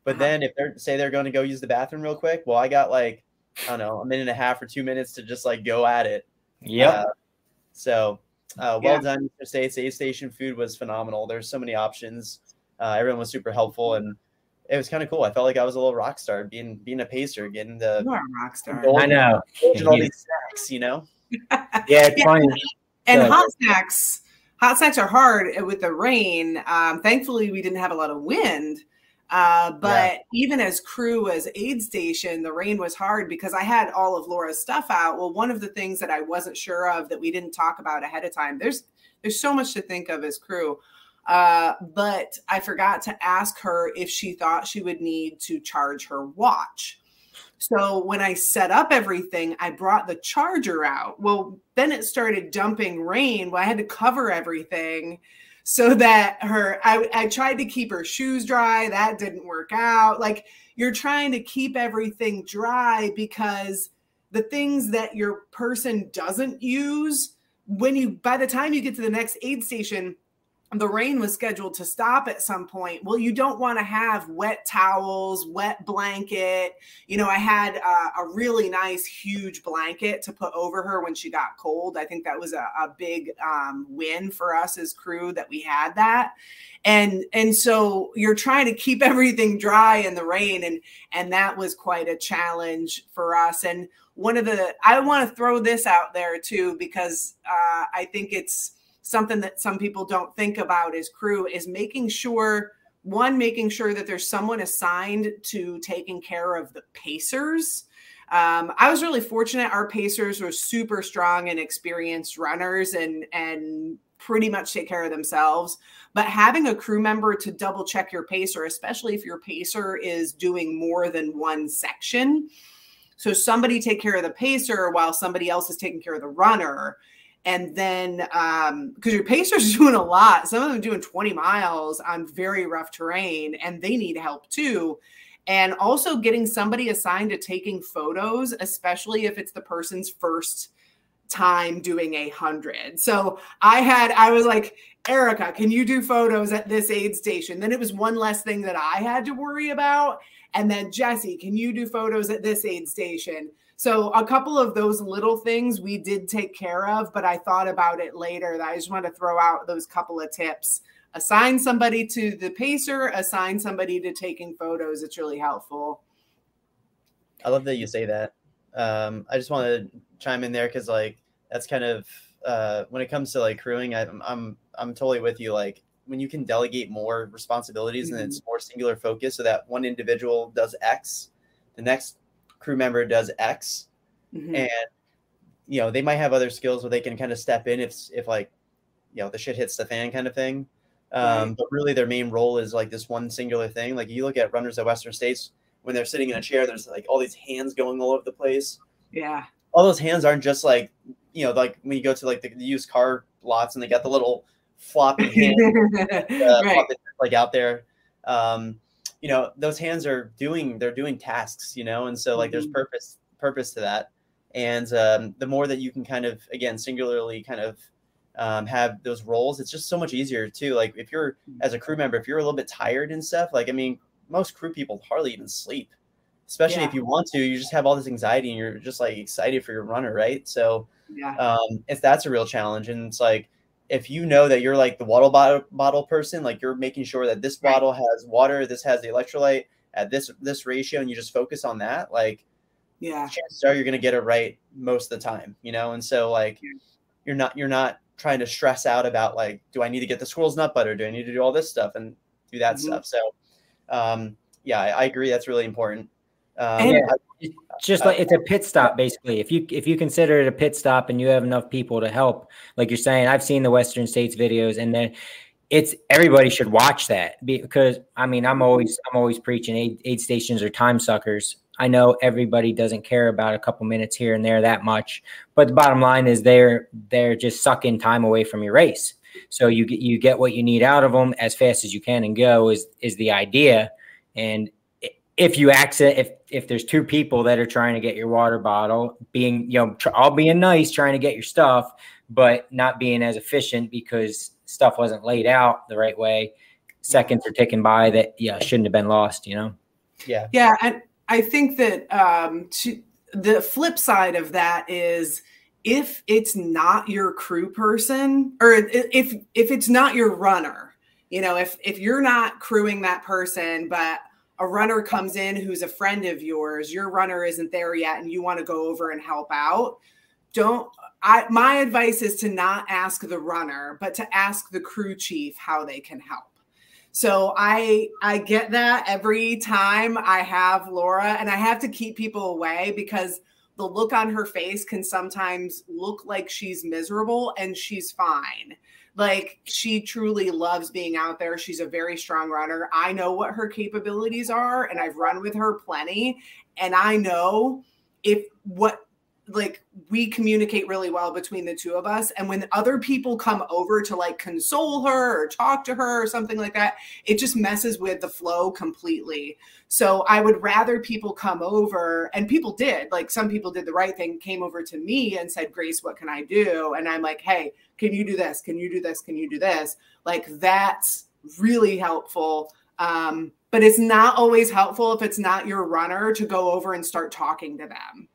But Uh-huh. then if they're say they're going to go use the bathroom real quick, well, I got like I don't know a minute and a half or two minutes to just like go at it. Yeah. Uh, so uh, well Yeah. done, Eastern States. The station food was phenomenal. There's so many options. Uh, everyone was super helpful and it was kind of cool. I felt like I was a little rock star being being a pacer, getting the You are a rock star. Gold- I know. indulge in all these snacks, you know. yeah, it's funny. And hot snacks, hot snacks are hard with the rain. Um, thankfully, we didn't have a lot of wind. Uh, but yeah. even as crew as aid station, the rain was hard because I had all of Laura's stuff out. Well, one of the things that I wasn't sure of that we didn't talk about ahead of time, there's there's so much to think of as crew. Uh, but I forgot to ask her if she thought she would need to charge her watch. So when I set up everything, I brought the charger out. Well, then it started dumping rain. Well, I had to cover everything so that her I, I tried to keep her shoes dry. That didn't work out. Like you're trying to keep everything dry because the things that your person doesn't use when you by the time you get to the next aid station the rain was scheduled to stop at some point. Well, you don't want to have wet towels, wet blanket. You know, I had uh, a really nice, huge blanket to put over her when she got cold. I think that was a, a big um, win for us as crew that we had that. And and so you're trying to keep everything dry in the rain, and and that was quite a challenge for us. And one of the I want to throw this out there too because uh, I think it's something that some people don't think about as crew is making sure one making sure that there's someone assigned to taking care of the pacers. Um, i was really fortunate. Our pacers were super strong and experienced runners and and pretty much take care of themselves. But having a crew member to double check your pacer especially if your pacer is doing more than one section. So somebody take care of the pacer while somebody else is taking care of the runner and then um because your pacers doing a lot. Some of them doing 20 miles on very rough terrain and they need help too. And also getting somebody assigned to taking photos especially if it's the person's first time doing a hundred. So i had i was like erica can you do photos at this aid station? Then it was one less thing that i had to worry about. And then jesse can you do photos at this aid station so a couple of those little things we did take care of, but I thought about it later. That I just want to throw out those couple of tips. Assign somebody to the pacer, assign somebody to taking photos. It's really helpful. I love that you say that. Um, I just want to chime in there because like that's kind of uh, when it comes to like crewing, I'm I'm I'm totally with you. Like when you can delegate more responsibilities mm-hmm. and it's more singular focus, so that one individual does X, the next crew member does X, mm-hmm. and you know they might have other skills where they can kind of step in if if like you know the shit hits the fan kind of thing. Um, right. But really, their main role is like this one singular thing. Like you look at runners at Western States when they're sitting in a chair, there's like all these hands going all over the place. Yeah, all those hands aren't just like you know like when you go to like the, used car lots and they got the little floppy hand uh, right. like out there. Um, you know those hands are doing they're doing tasks you know and so like mm-hmm. there's purpose purpose to that and um, the more that you can kind of again singularly kind of um, have those roles it's just so much easier too like if you're mm-hmm. as a crew member if you're a little bit tired and stuff like i mean most crew people hardly even sleep especially yeah. if you want to you just have all this anxiety and you're just like excited for your runner right so yeah um if that's a real challenge and it's like if you know that you're like the water bottle, bottle person, like you're making sure that this bottle has water, this has the electrolyte at this this ratio, and you just focus on that, like yeah, chances are you're gonna get it right most of the time, you know. And so like you're not you're not trying to stress out about like, do I need to get the squirrel's nut butter? Do I need to do all this stuff and do that mm-hmm. stuff? So um yeah, I, I, agree. That's really important. Um, yeah just like it's a pit stop basically. If you if you consider it a pit stop and you have enough people to help like you're saying i've seen the western states videos and then it's everybody should watch that because i mean i'm always i'm always preaching aid, aid stations are time suckers. I know everybody doesn't care about a couple minutes here and there that much but the bottom line is they're they're just sucking time away from your race. So you get you get what you need out of them as fast as you can and go is is the idea. And if you access if if there's two people that are trying to get your water bottle being you know tr- all being nice trying to get your stuff but not being as efficient because stuff wasn't laid out the right way seconds are ticking by that yeah shouldn't have been lost you know? Yeah. Yeah and i think that um to, the flip side of that is if it's not your crew person or if if it's not your runner you know if if you're not crewing that person but a runner comes in who's a friend of yours, your runner isn't there yet, and you want to go over and help out, don't I my advice is to not ask the runner, but to ask the crew chief how they can help. So I I get that every time I have Laura and I have to keep people away because the look on her face can sometimes look like she's miserable and she's fine. Like she truly loves being out there. She's a very strong runner. I know what her capabilities are and I've run with her plenty. And I know if what like we communicate really well between the two of us. And when other people come over to like console her or talk to her or something like that it just messes with the flow completely. So i would rather people come over and people did. Like some people did the right thing came over to me and said grace what can i do? And i'm like hey can you do this? Can you do this? Can you do this? Like that's really helpful. Um, but it's not always helpful if it's not your runner to go over and start talking to them.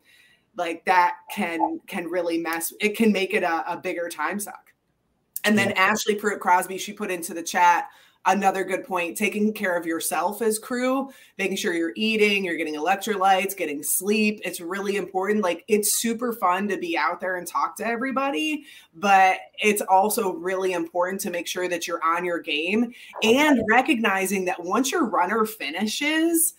Like that can can really mess it can make it a, a bigger time suck. And then yeah. ashley pruitt crosby she put into the chat another good point taking care of yourself as crew making sure you're eating you're getting electrolytes getting sleep. It's really important like it's super fun to be out there and talk to everybody but it's also really important to make sure that you're on your game and recognizing that once your runner finishes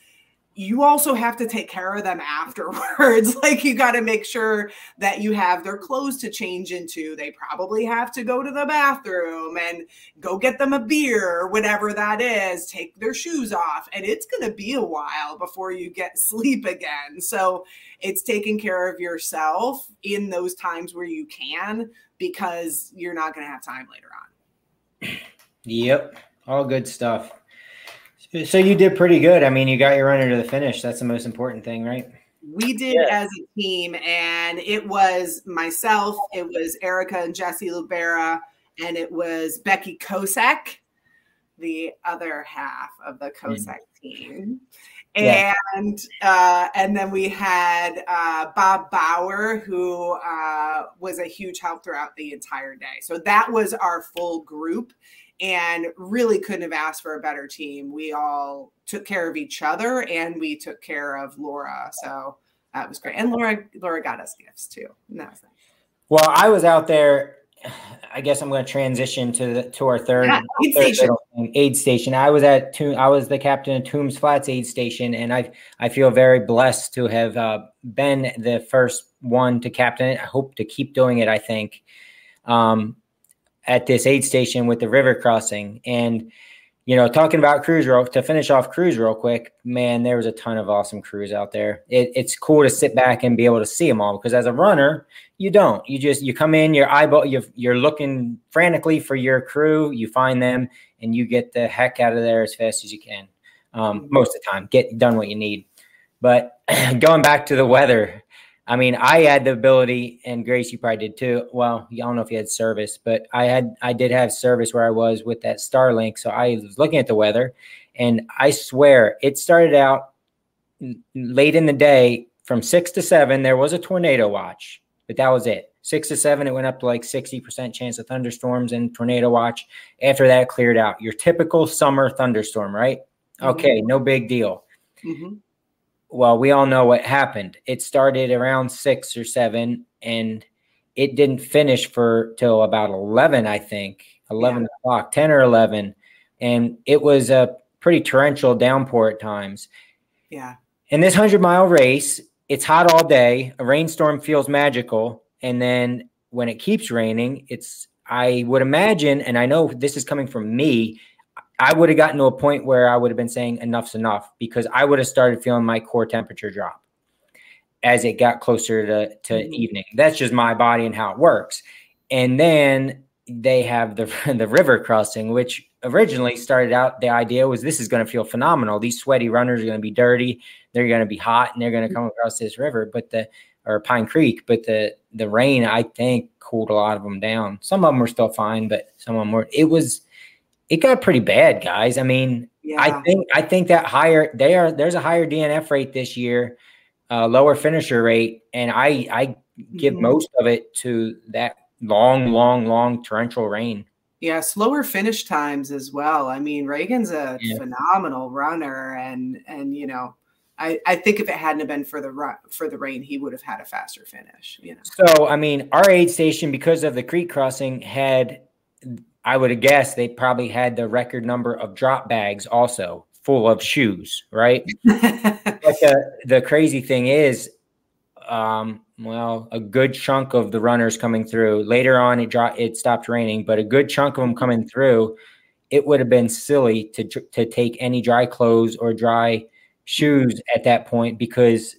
you also have to take care of them afterwards. like you got to make sure that you have their clothes to change into. They probably have to go to the bathroom and go get them a beer, whatever that is, take their shoes off. And it's going to be a while before you get sleep again. So it's taking care of yourself in those times where you can because you're not going to have time later on. Yep. All good stuff. So you did pretty good. I mean, you got your runner to the finish. That's the most important thing, right? We did yeah. as a team, and it was myself, it was Erica and Jesse Lubera, and it was Becky Kosek, the other half of the Kosek mm. team. Yeah. And uh, and then we had uh, Bob Bauer, who uh, was a huge help throughout the entire day. So that was our full group and really couldn't have asked for a better team. We all took care of each other and we took care of Laura. So that was great. And Laura Laura got us gifts too. And that was nice. Well, I was out there. I guess I'm going to transition to the, to our third, yeah, aid, third station. aid station. I was at I was the captain of Toombs Flats aid station, and I I feel very blessed to have uh, been the first one to captain it. I hope to keep doing it. I think. Um, at this aid station with the river crossing. And, you know, talking about crews real to finish off crews real quick, man, there was a ton of awesome crews out there. It, it's cool to sit back and be able to see them all because as a runner, you don't. You just you come in, your eyeball, you you're looking frantically for your crew. You find them, and you get the heck out of there as fast as you can. Um, most of the time, get done what you need. But going back to the weather, I mean, I had the ability, and Grace, you probably did too. Well, I don't know if you had service, but I had, I did have service where I was with that Starlink. So I was looking at the weather, and I swear it started out late in the day from six to seven. There was a tornado watch, but that was it. Six to seven, it went up to like 60% chance of thunderstorms and tornado watch. After that, cleared out. Your typical summer thunderstorm, right? Mm-hmm. Okay, no big deal. Mm-hmm well, we all know what happened. It started around six or seven, and it didn't finish for till about eleven, I think, eleven yeah. o'clock, ten or eleven, and it was a pretty torrential downpour at times. Yeah. In this hundred mile race, it's hot all day. A rainstorm feels magical, and then when it keeps raining, it's I would imagine, and I know this is coming from me, I would have gotten to a point where I would have been saying enough's enough because I would have started feeling my core temperature drop as it got closer to, to mm-hmm. evening. That's just my body and how it works. And then they have the the river crossing, which originally started out the idea was this is going to feel phenomenal. These sweaty runners are going to be dirty, they're going to be hot, and they're going to come across this river. But the or Pine Creek, but the the rain I think cooled a lot of them down. Some of them were still fine, but some of them were. It was it got pretty bad, guys. I mean, yeah. I think I think that higher they are there's a higher DNF rate this year, uh, lower finisher rate, and I I give mm-hmm. most of it to that long, long, long torrential rain. Yeah, slower finish times as well. I mean, Reagan's a yeah. phenomenal runner, and and you know, I, I think if it hadn't have been for the run, for the rain, he would have had a faster finish. You know. So I mean, our aid station, because of the creek crossing, had I would have guessed they probably had the record number of drop bags also full of shoes, right? but the the crazy thing is, um, well, a good chunk of the runners coming through. Later on, it dropped. It stopped raining, but a good chunk of them coming through. It would have been silly to to take any dry clothes or dry shoes at that point because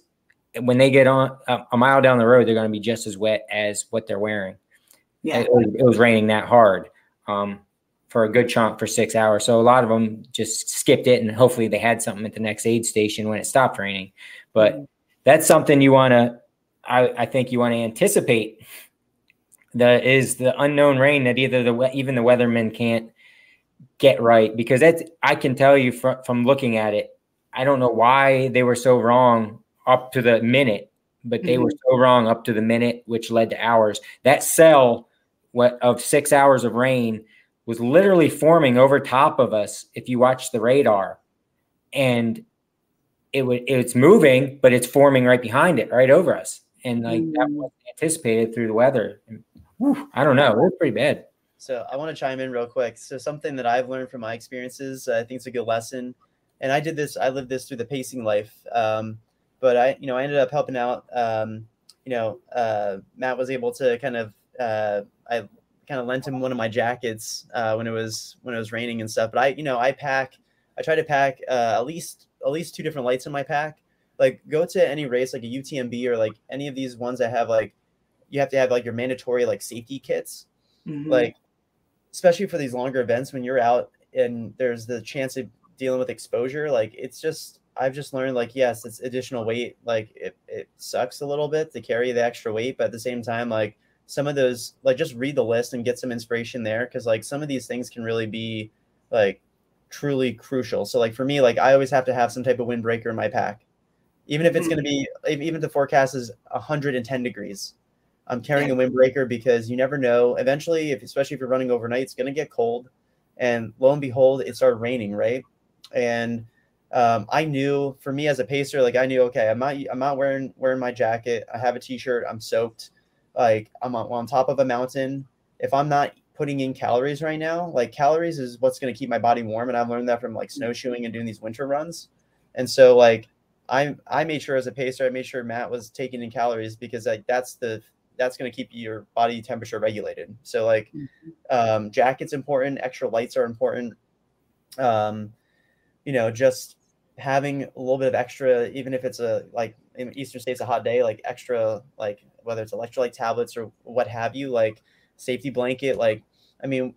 when they get on a, a mile down the road, they're going to be just as wet as what they're wearing. Yeah, it it was raining that hard um, for a good chunk for six hours. So a lot of them just skipped it, and hopefully they had something at the next aid station when it stopped raining. But mm-hmm. that's something you want to. I, I think you want to anticipate. The is the unknown rain that either the even the weathermen can't get right because that's I can tell you from from looking at it I don't know why they were so wrong up to the minute, but they mm-hmm. were so wrong up to the minute, which led to hours. That cell of six hours of rain was literally forming over top of us if you watch the radar. And it would it's moving, but it's forming right behind it, right over us. And like that was anticipated through the weather. And, whew, I don't know. It was pretty bad. So I want to chime in real quick. So something that I've learned from my experiences, I think it's a good lesson and I did this. I lived this through the pacing life. Um, but I, you know, I ended up helping out. Um, you know, uh, Matt was able to kind of, uh, I kind of lent him one of my jackets uh, when it was when it was raining and stuff. But I, you know, I pack. I try to pack uh, at least at least two different lights in my pack. Like go to any race like a UTMB or like any of these ones that have like you have to have like your mandatory like safety kits. Mm-hmm. Like especially for these longer events when you're out and there's the chance of dealing with exposure like it's just i've just learned like yes it's additional weight like it, it sucks a little bit to carry the extra weight but at the same time like some of those like just read the list and get some inspiration there because like some of these things can really be like truly crucial. So like for me like i always have to have some type of windbreaker in my pack. Even if it's going to be even if the forecast is 110 degrees i'm carrying a windbreaker because you never know. Eventually if especially if you're running overnight it's going to get cold. And lo and behold it started raining right? And um, I knew for me as a pacer, like I knew, okay, I'm not, I'm not wearing wearing my jacket. I have a t-shirt. I'm soaked. Like I'm on, on top of a mountain. If I'm not putting in calories right now, like calories is what's going to keep my body warm, and I've learned that from like snowshoeing and doing these winter runs. And so like I I made sure as a pacer, I made sure Matt was taking in calories because like that's the that's going to keep your body temperature regulated. So like mm-hmm. um, jackets important, extra lights are important. Um, you know, just having a little bit of extra, even if it's a like in Eastern states a hot day, like extra, like whether it's electrolyte tablets or what have you, like safety blanket. Like, I mean,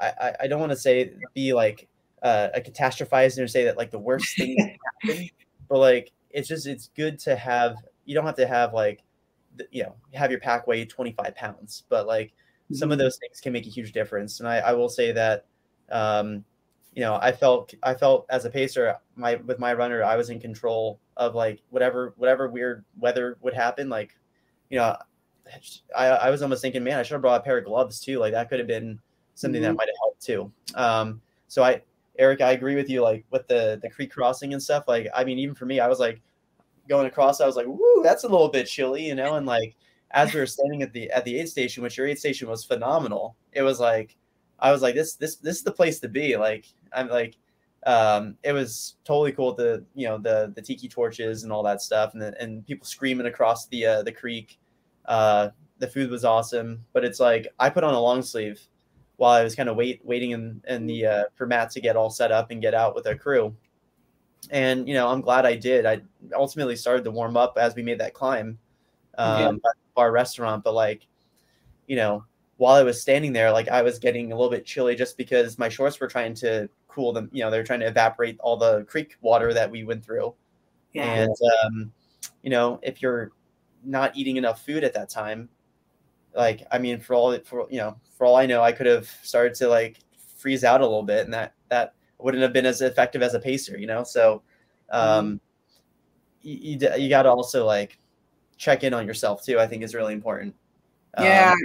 I I don't want to say be like uh, a catastrophizer and say that like the worst thing happen, but like it's just it's good to have. You don't have to have like you know have your pack weigh 25 pounds but like some of mm-hmm. those things can make a huge difference and i, I will say that um, you know, I felt I felt as a pacer, my with my runner, I was in control of like whatever whatever weird weather would happen. Like, you know, I, I was almost thinking, man, I should have brought a pair of gloves too. Like that could have been something mm-hmm. that might have helped too. Um, so I, Eric, I agree with you. Like with the the creek crossing and stuff. Like, I mean, even for me, I was like going across. I was like, woo, that's a little bit chilly, you know. And like as we were standing at the at the aid station, which your aid station was phenomenal. It was like I was like, this this this is the place to be. Like I'm like, um, it was totally cool. The you know the the tiki torches and all that stuff, and the, and people screaming across the uh, the creek. Uh, the food was awesome, but it's like I put on a long sleeve while I was kind of wait waiting in in the uh, for Matt to get all set up and get out with our crew. And you know, I'm glad I did. I ultimately started to warm up as we made that climb um, yeah. bar restaurant, but like, you know, while I was standing there, like I was getting a little bit chilly just because my shorts were trying to cool them. You know, they're trying to evaporate all the creek water that we went through. Yeah. And um, you know, if you're not eating enough food at that time, like I mean, for all for you know, for all I know, I could have started to like freeze out a little bit, and that that wouldn't have been as effective as a pacer. You know, so um, mm-hmm. you you, you got to also like check in on yourself too. I think is really important. Yeah. Um,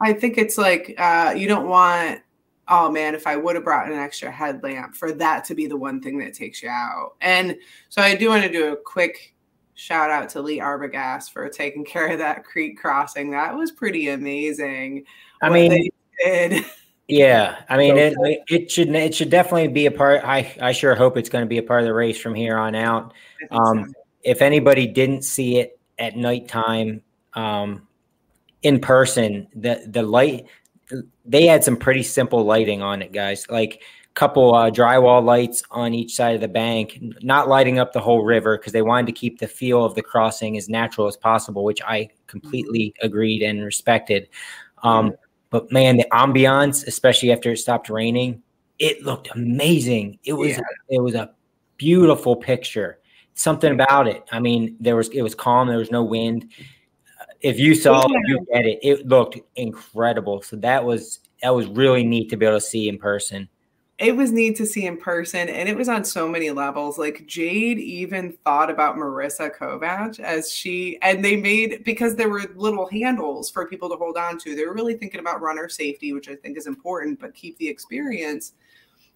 I think it's like uh, you don't want oh man, if I would have brought an extra headlamp for that to be the one thing that takes you out. And so I do want to do a quick shout out to Lee Arbogast for taking care of that creek crossing. That was pretty amazing. I mean, Yeah, I mean it. It should it should definitely be a part. I I sure hope it's going to be a part of the race from here on out. Um, so. If anybody didn't see it at nighttime, um, in person, the the light they had some pretty simple lighting on it, guys. Like a couple uh, drywall lights on each side of the bank, not lighting up the whole river because they wanted to keep the feel of the crossing as natural as possible, which I completely agreed and respected. Um, but man, the ambiance, especially after it stopped raining, it looked amazing. It was yeah. it was a beautiful picture. Something about it. I mean, there was it was calm. There was no wind if you saw oh, yeah. you get it, it looked incredible. So that was that was really neat to be able to see in person. It was neat to see in person, and it was on so many levels. Like Jade even thought about Marissa Kovach as she, and they made because there were little handles for people to hold on to. They were really thinking about runner safety, which I think is important, but keep the experience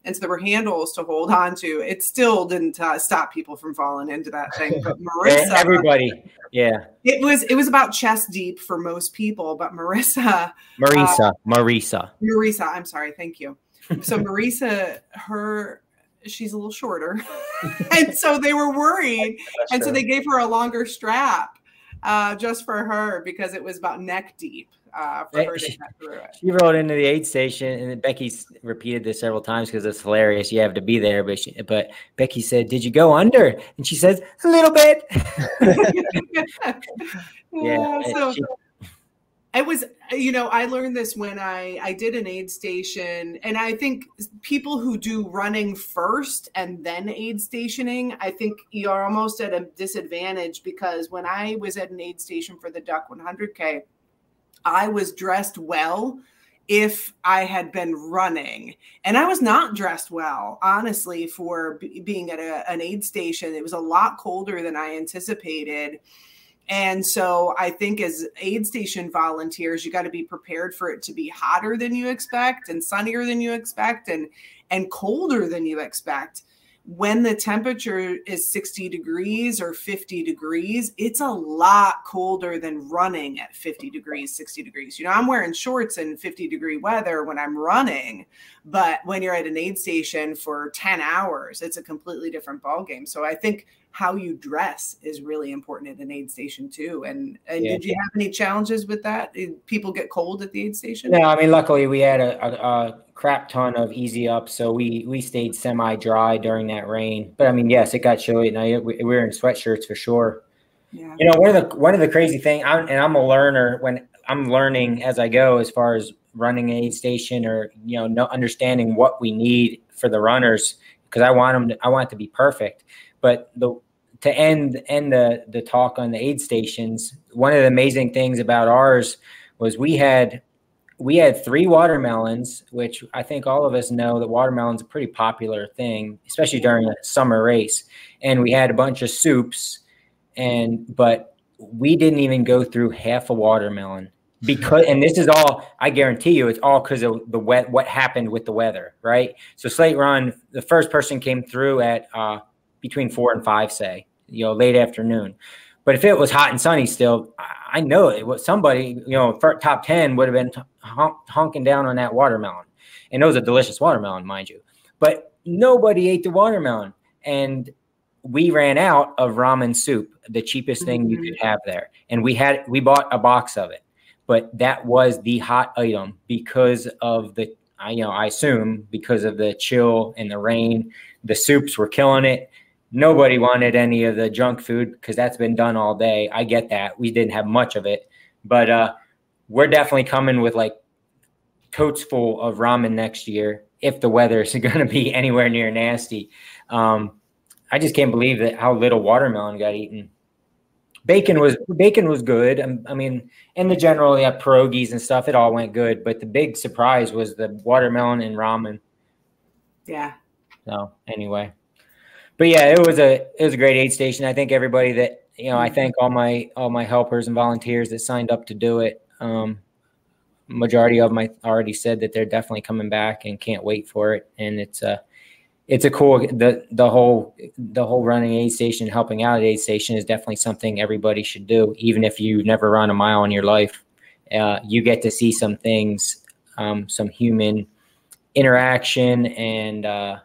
and so there were handles to hold on to. It still didn't uh, stop people from falling into that thing. But Marissa, everybody, yeah, it was it was about chest deep for most people, but Marissa, Marissa, uh, Marisa, Marisa. I'm sorry, thank you. So Marissa, her she's a little shorter, and so they were worried, and so they gave her a longer strap uh, just for her because it was about neck deep uh, for her she, to get through it. She rolled into the aid station, and Becky's repeated this several times because it's hilarious. You have to be there, but she, but Becky said, "Did you go under?" And she says, "A little bit." yeah. So, she, it was you know i learned this when i i did an aid station and i think people who do running first and then aid stationing i think you're almost at a disadvantage because when i was at an aid station for the duck 100k I was dressed well if I had been running. And I was not dressed well, honestly, for b- being at a, an aid station. It was a lot colder than I anticipated. And so I think as aid station volunteers, you got to be prepared for it to be hotter than you expect and sunnier than you expect and and colder than you expect when the temperature is 60 degrees or 50 degrees, it's a lot colder than running at 50 degrees, 60 degrees. You know, I'm wearing shorts in 50 degree weather when I'm running, but when you're at an aid station for 10 hours, it's a completely different ball game. So I think how you dress is really important at an aid station too. And, and yeah. did you have any challenges with that? Did people get cold at the aid station? No, I mean, luckily we had a, a, a crap ton of easy up, so we we stayed semi dry during that rain. But I mean, yes, it got chilly at night. We, we were in sweatshirts for sure. Yeah. You know, one of the one of the crazy thing, I'm, and I'm a learner when I'm learning as I go, as far as running aid station or you know, no understanding what we need for the runners because I want them, to, I want it to be perfect. But the to end end the the talk on the aid stations, one of the amazing things about ours was we had we had three watermelons, which I think all of us know that watermelon's a pretty popular thing, especially during a summer race. And we had a bunch of soups, and but we didn't even go through half a watermelon because and this is all i guarantee you it's all because of the wet what happened with the weather right so slate run the first person came through at uh, between four and five say you know late afternoon. But if it was hot and sunny still i know it was somebody you know top 10 would have been honk, honking down on that watermelon. And it was a delicious watermelon mind you. But nobody ate the watermelon. And we ran out of ramen soup the cheapest thing mm-hmm. you could have there. And we had we bought a box of it. But that was the hot item because of the I you know I assume because of the chill and the rain, the soups were killing it. Nobody wanted any of the junk food because that's been done all day. I get that. We didn't have much of it, but uh, we're definitely coming with like totes full of ramen next year if the weather is going to be anywhere near nasty. Um, I just can't believe that how little watermelon got eaten bacon was bacon was good. Um, I mean, in the general, yeah, pierogies and stuff, it all went good. But the big surprise was the watermelon and ramen. Yeah. So anyway, but yeah, it was a it was a great aid station. I think everybody that you know, I thank all my all my helpers and volunteers that signed up to do it. Um, majority of them I already said that they're definitely coming back and can't wait for it. And it's a it's a cool the the whole the whole running aid station helping out at aid station is definitely something everybody should do even if you never run a mile in your life uh, you get to see some things um, some human interaction and uh,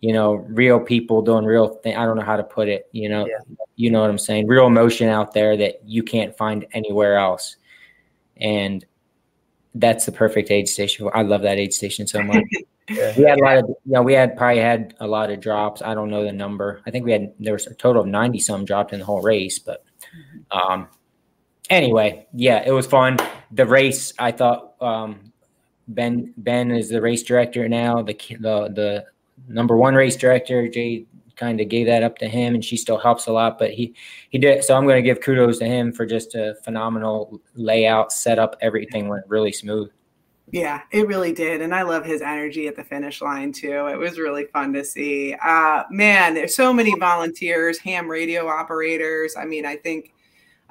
you know real people doing real thing i don't know how to put it you know yeah. you know what i'm saying real emotion out there that you can't find anywhere else and that's the perfect aid station i love that aid station so much Yeah. We had a lot of, you know, we had probably had a lot of drops. I don't know the number. I think we had, there was a total of 90 some dropped in the whole race. But um, anyway, yeah, it was fun. The race, I thought um, Ben, Ben is the race director now, the, the, the number one race director. Jay kind of gave that up to him and she still helps a lot, but he, he did. So I'm going to give kudos to him for just a phenomenal layout, setup. Everything went really smooth. Yeah, it really did. And I love his energy at the finish line too. It was really fun to see. Uh, man, there's so many volunteers, ham radio operators. I mean, I think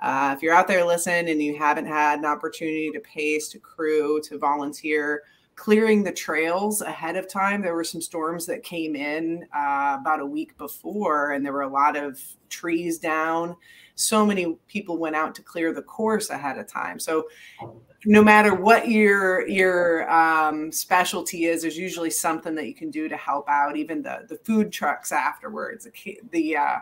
uh, if you're out there listening and you haven't had an opportunity to pace, to crew, to volunteer, clearing the trails ahead of time, there were some storms that came in uh, about a week before, and there were a lot of trees down. So many people went out to clear the course ahead of time. So no matter what your your um, specialty is, there's usually something that you can do to help out. Even the the food trucks afterwards, the, uh,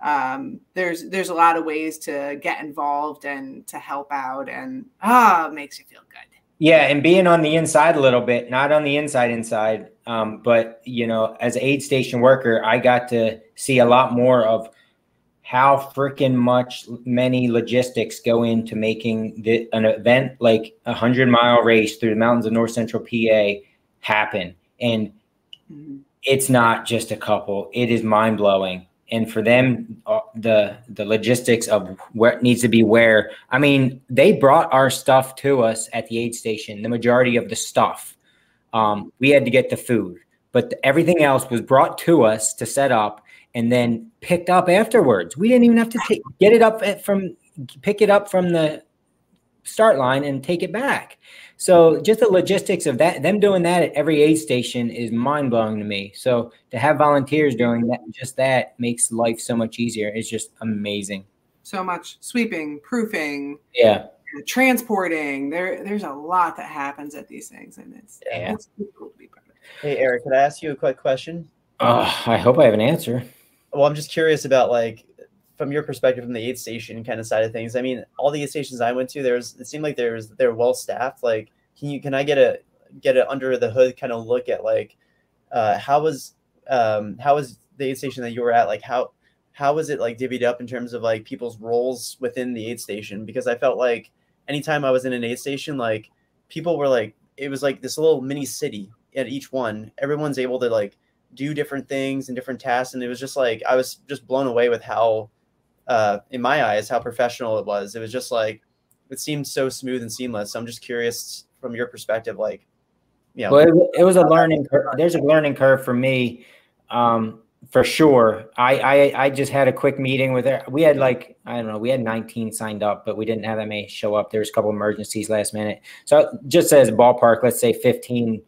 um, there's there's a lot of ways to get involved and to help out, and ah, oh, makes you feel good. Yeah, and being on the inside a little bit, not on the inside inside, um, but you know, as aid station worker, I got to see a lot more of how freaking much many logistics go into making the, an event like a hundred mile race through the mountains of north central PA happen. And mm-hmm. it's not just a couple; it is mind blowing. And for them, uh, the the logistics of it needs to be where. I mean, they brought our stuff to us at the aid station. The majority of the stuff, um, we had to get the food, but everything else was brought to us to set up and then picked up afterwards. We didn't even have to take get it up from pick it up from the start line and take it back. So just the logistics of that, them doing that at every aid station is mind blowing to me. So to have volunteers doing that, just that makes life so much easier. It's just amazing. So much sweeping, proofing, yeah, transporting. There, there's a lot that happens at these things, and it's, yeah. it's cool to be part of. Hey, Eric, could I ask you a quick question? Uh, I hope I have an answer well, I'm just curious about like from your perspective from the aid station kind of side of things. I mean, all the aid stations I went to, there's it seemed like there's they're well staffed. Like, can you can I get a get it under the hood kind of look at like uh, how was um, how was the aid station that you were at like how how was it like divvied up in terms of like people's roles within the aid station because i felt like anytime i was in an aid station like people were like it was like this little mini city at each one everyone's able to like do different things and different tasks. And it was just like I was just blown away with how, uh, in my eyes, how professional it was. It was just like it seemed so smooth and seamless. So I'm just curious from your perspective, like, yeah. Well, it, it was a learning. curve. There's a learning curve for me, um, for sure. I, I I just had a quick meeting with her. We had like I don't know. We had 19 signed up, but we didn't have that many show up. There was a couple emergencies last minute. So just as ballpark, let's say 15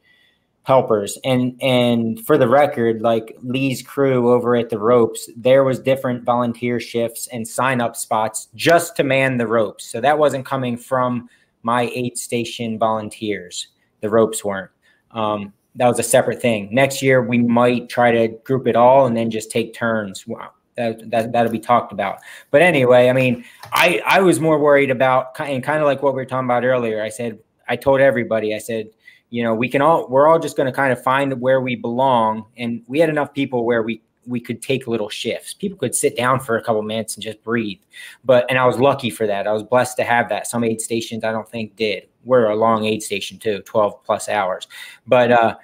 helpers. And and for the record like lee's crew over at the ropes there was different volunteer shifts and sign up spots just to man the ropes. So that wasn't coming from my aid station volunteers. The ropes weren't. Um, that was a separate thing. Next year we might try to group it all and then just take turns. Wow. That, that, that'll be talked about. But anyway i mean i i was more worried about and kind of like what we were talking about earlier. I said i told everybody i said you know we can all we're all just going to kind of find where we belong and we had enough people where we we could take little shifts. People could sit down for a couple minutes and just breathe. But and i was lucky for that. I was blessed to have that. Some aid stations i don't think did. We're a long aid station too 12 plus hours. But uh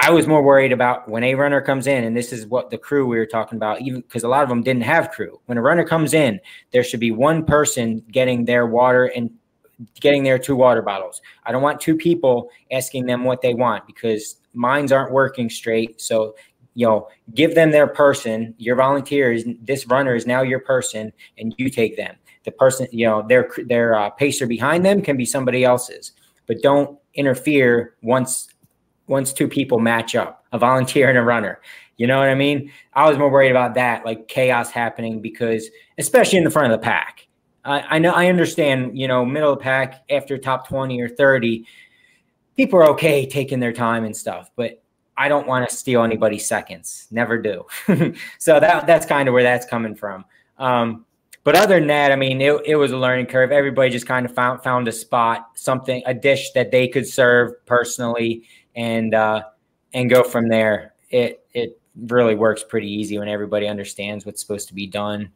I was more worried about when a runner comes in, and this is what the crew we were talking about, even because a lot of them didn't have crew. When a runner comes in, there should be one person getting their water and getting their two water bottles. I don't want two people asking them what they want because minds aren't working straight. So, you know, give them their person. Your volunteers, this runner is now your person, and you take them. The person, you know, their their uh, pacer behind them can be somebody else's. but don't interfere once once two people match up, a volunteer and a runner. You know what I mean? I was more worried about that, like chaos happening, because especially in the front of the pack. I, I know I understand, you know, middle pack after top 20 or 30, people are okay taking their time and stuff, but I don't want to steal anybody's seconds. Never do. so that that's kind of where that's coming from. Um, but other than that, I mean, it, it was a learning curve. Everybody just kind of found found a spot, something, a dish that they could serve personally, and uh, and go from there. It it really works pretty easy when everybody understands what's supposed to be done.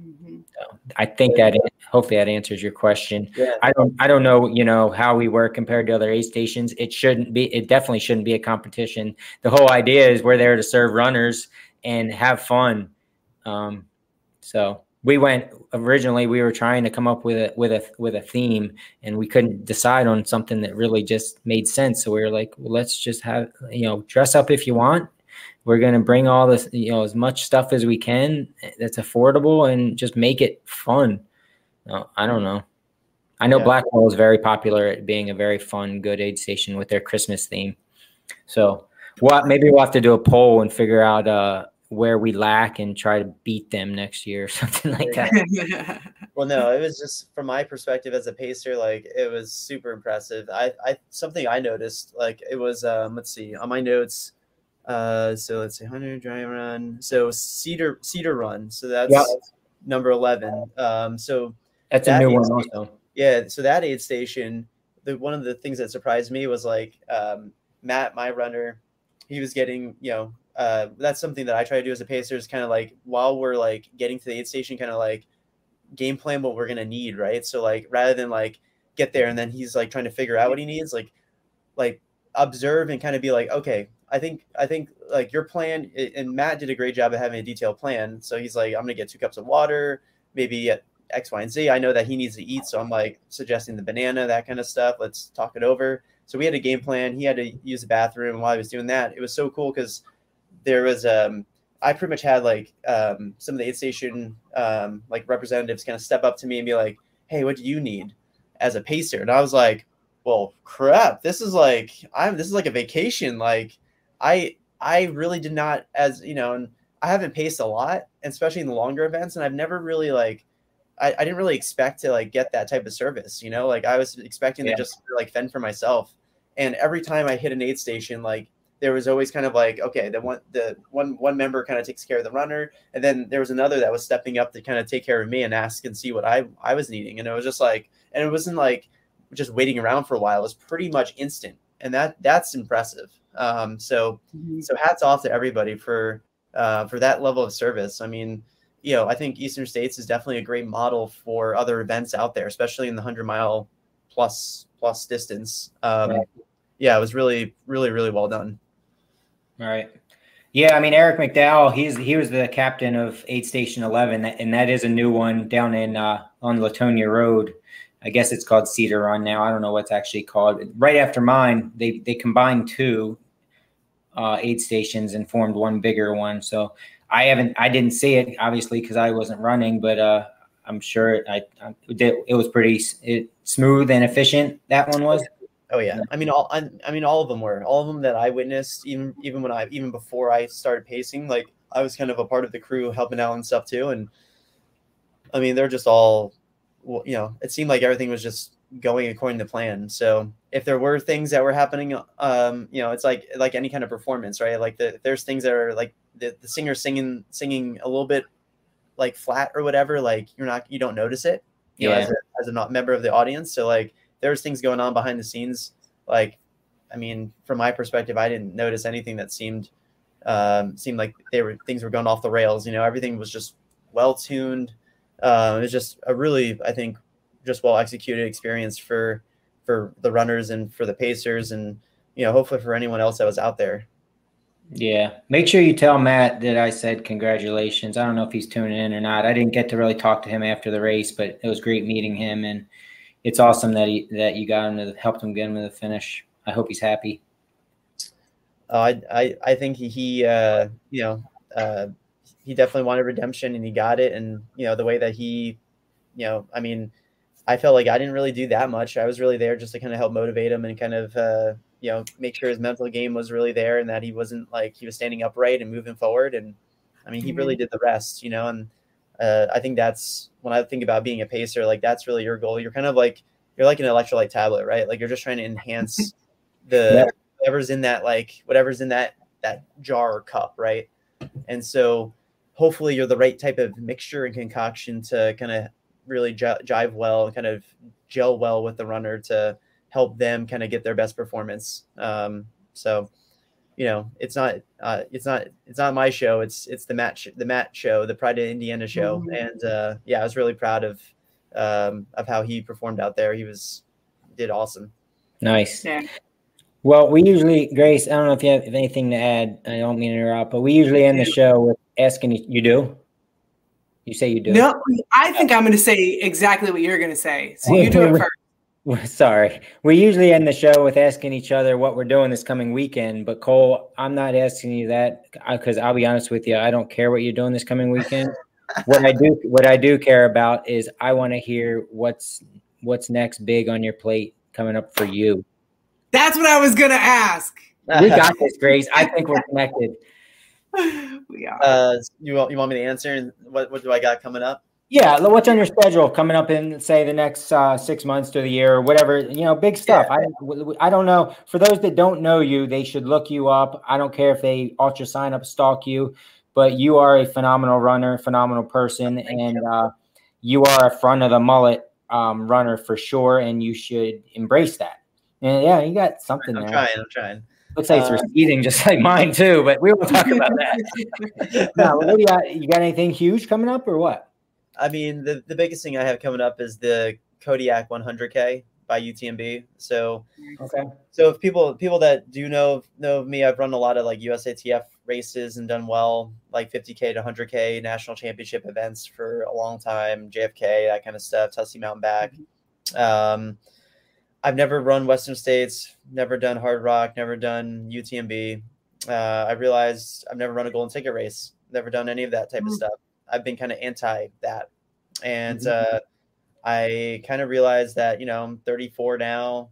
Mm-hmm. So I think that hopefully that answers your question. Yeah. I don't I don't know you know how we work compared to other aid stations. It shouldn't be. It definitely shouldn't be a competition. The whole idea is we're there to serve runners and have fun. Um, so we went originally we were trying to come up with a with a with a theme and we couldn't decide on something that really just made sense so we were like well, let's just have you know dress up if you want we're going to bring all this you know as much stuff as we can that's affordable and just make it fun no, i don't know i know yeah. blackwell is very popular at being a very fun good aid station with their christmas theme so what maybe we'll have to do a poll and figure out uh where we lack and try to beat them next year or something like that. well, no, it was just from my perspective as a pacer, like it was super impressive. I, I something I noticed, like it was um, let's see, on my notes, uh, so let's say 100 dry run. So Cedar Cedar run. So that's yep. number 11. Um, so that's that a new one station, also. Yeah. So that aid station, the one of the things that surprised me was like um, Matt, my runner, he was getting you know uh, that's something that I try to do as a pacer is kind of like while we're like getting to the aid station, kind of like game plan what we're gonna need, right? So like rather than like get there and then he's like trying to figure out what he needs, like like observe and kind of be like, okay, I think I think like your plan and Matt did a great job of having a detailed plan. So he's like, I'm gonna get two cups of water, maybe get X, Y, and Z. I know that he needs to eat, so I'm like suggesting the banana, that kind of stuff. Let's talk it over. So we had a game plan. He had to use the bathroom while he was doing that. It was so cool because there was um I pretty much had like um, some of the aid station um, like representatives kind of step up to me and be like, "Hey, what do you need as a pacer?" And I was like, "Well, crap, this is like I'm this is like a vacation. Like I I really did not as you know, and I haven't paced a lot, especially in the longer events, and I've never really like I, I didn't really expect to like get that type of service. You know, like I was expecting yeah. to just like fend for myself. And every time I hit an aid station, like there was always kind of like okay the one the one one member kind of takes care of the runner and then there was another that was stepping up to kind of take care of me and ask and see what i i was needing and it was just like and it wasn't like just waiting around for a while it was pretty much instant and that that's impressive um so mm-hmm. so hats off to everybody for uh for that level of service i mean you know i think eastern states is definitely a great model for other events out there especially in the 100 mile plus plus distance um right. yeah it was really really really well done all right. Yeah, I mean Eric McDowell, he's he was the captain of Aid Station Eleven, and that is a new one down in uh, on Leetonia Road. I guess it's called Cedar Run now. I don't know what's actually called. Right after mine, they they combined two uh, aid stations and formed one bigger one. So I haven't, I didn't see it obviously because I wasn't running, but uh, I'm sure it, I, I did, it was pretty it, smooth and efficient. That one was. Oh yeah, I mean all I, I, mean all of them were all of them that I witnessed even even when I even before I started pacing like I was kind of a part of the crew helping out and stuff too and I mean they're just all you know it seemed like everything was just going according to plan so if there were things that were happening um you know it's like like any kind of performance right like the, there's things that are like the, the singer singing singing a little bit like flat or whatever like you're not you don't notice it you yeah. know as a, as a not member of the audience so like there's things going on behind the scenes. Like, I mean, from my perspective, I didn't notice anything that seemed um, seemed like they were things were going off the rails. You know, everything was just well tuned. Uh, it was just a really, I think, just well executed experience for for the runners and for the pacers, and you know, hopefully for anyone else that was out there. Yeah. Make sure you tell Matt that I said congratulations. I don't know if he's tuning in or not. I didn't get to really talk to him after the race, but it was great meeting him and it's awesome that he that you got him to helped him get him to the finish. I hope he's happy. Uh, I, I I think he, he uh, you know uh, he definitely wanted redemption and he got it and you know the way that he you know I mean I felt like I didn't really do that much. I was really there just to kind of help motivate him and kind of uh, you know make sure his mental game was really there and that he wasn't like he was standing upright and moving forward. And I mean, he really Mm-hmm. did the rest, you know. And uh, I think that's when I think about being a pacer, like that's really your goal. You're kind of like you're like an electrolyte tablet, right? Like you're just trying to enhance the Yeah. whatever's in that like whatever's in that that jar or cup, right? And so hopefully you're the right type of mixture and concoction to kind of really j- jive well and kind of gel well with the runner to help them kind of get their best performance. Um, so, you know, it's not, uh, it's not, it's not my show. It's, it's the Matt, sh- the Matt show, the Pride of Indiana show. Mhm. And, uh, yeah, I was really proud of, um, of how he performed out there. He was, did awesome. Nice. Yeah. Well, we usually, Grace, I don't know if you have anything to add. I don't mean to interrupt, but we usually end the show with asking you, you do? You say you do? No, I think I'm going to say exactly what you're going to say. So you do it first. Sorry. We usually end the show with asking each other what we're doing this coming weekend. But Cole, I'm not asking you that uh, because I'll be honest with you, I don't care what you're doing this coming weekend. what I do, what I do care about is I want to hear what's what's next big on your plate coming up for you. That's what I was going to ask. We got this, Grace. I think we're connected. we are. uh, you want, you want me to answer? And what, what do I got coming up? Yeah, what's on your schedule coming up in say the next uh, six months to the year or whatever? You know, big stuff. I I don't know. For those that don't know you, they should look you up. I don't care if they ultra sign up, stalk you, but you are a phenomenal runner, phenomenal person, and uh, you are a front of the mullet um, runner for sure, and you should embrace that. And yeah, you got something there. I'm trying. I'm trying. Looks like it's Uh, receding, just like mine too. But we will talk about that. now, what do you got? You got anything huge coming up or what? I mean, the, the biggest thing I have coming up is the Kodiak 100K by UTMB. So, Okay. so if people people that do know know of me, I've run a lot of like USATF races and done well, like 50K to 100K national championship events for a long time, JFK, that kind of stuff, Tussey Mountainback. Um, I've never run Western States, never done Hardrock, never done UTMB. Uh, I realized I've never run a golden ticket race, never done any of that type of Mm. stuff. I've been kind of anti that. And Mhm. uh, I kind of realized that, you know, I'm 34 now.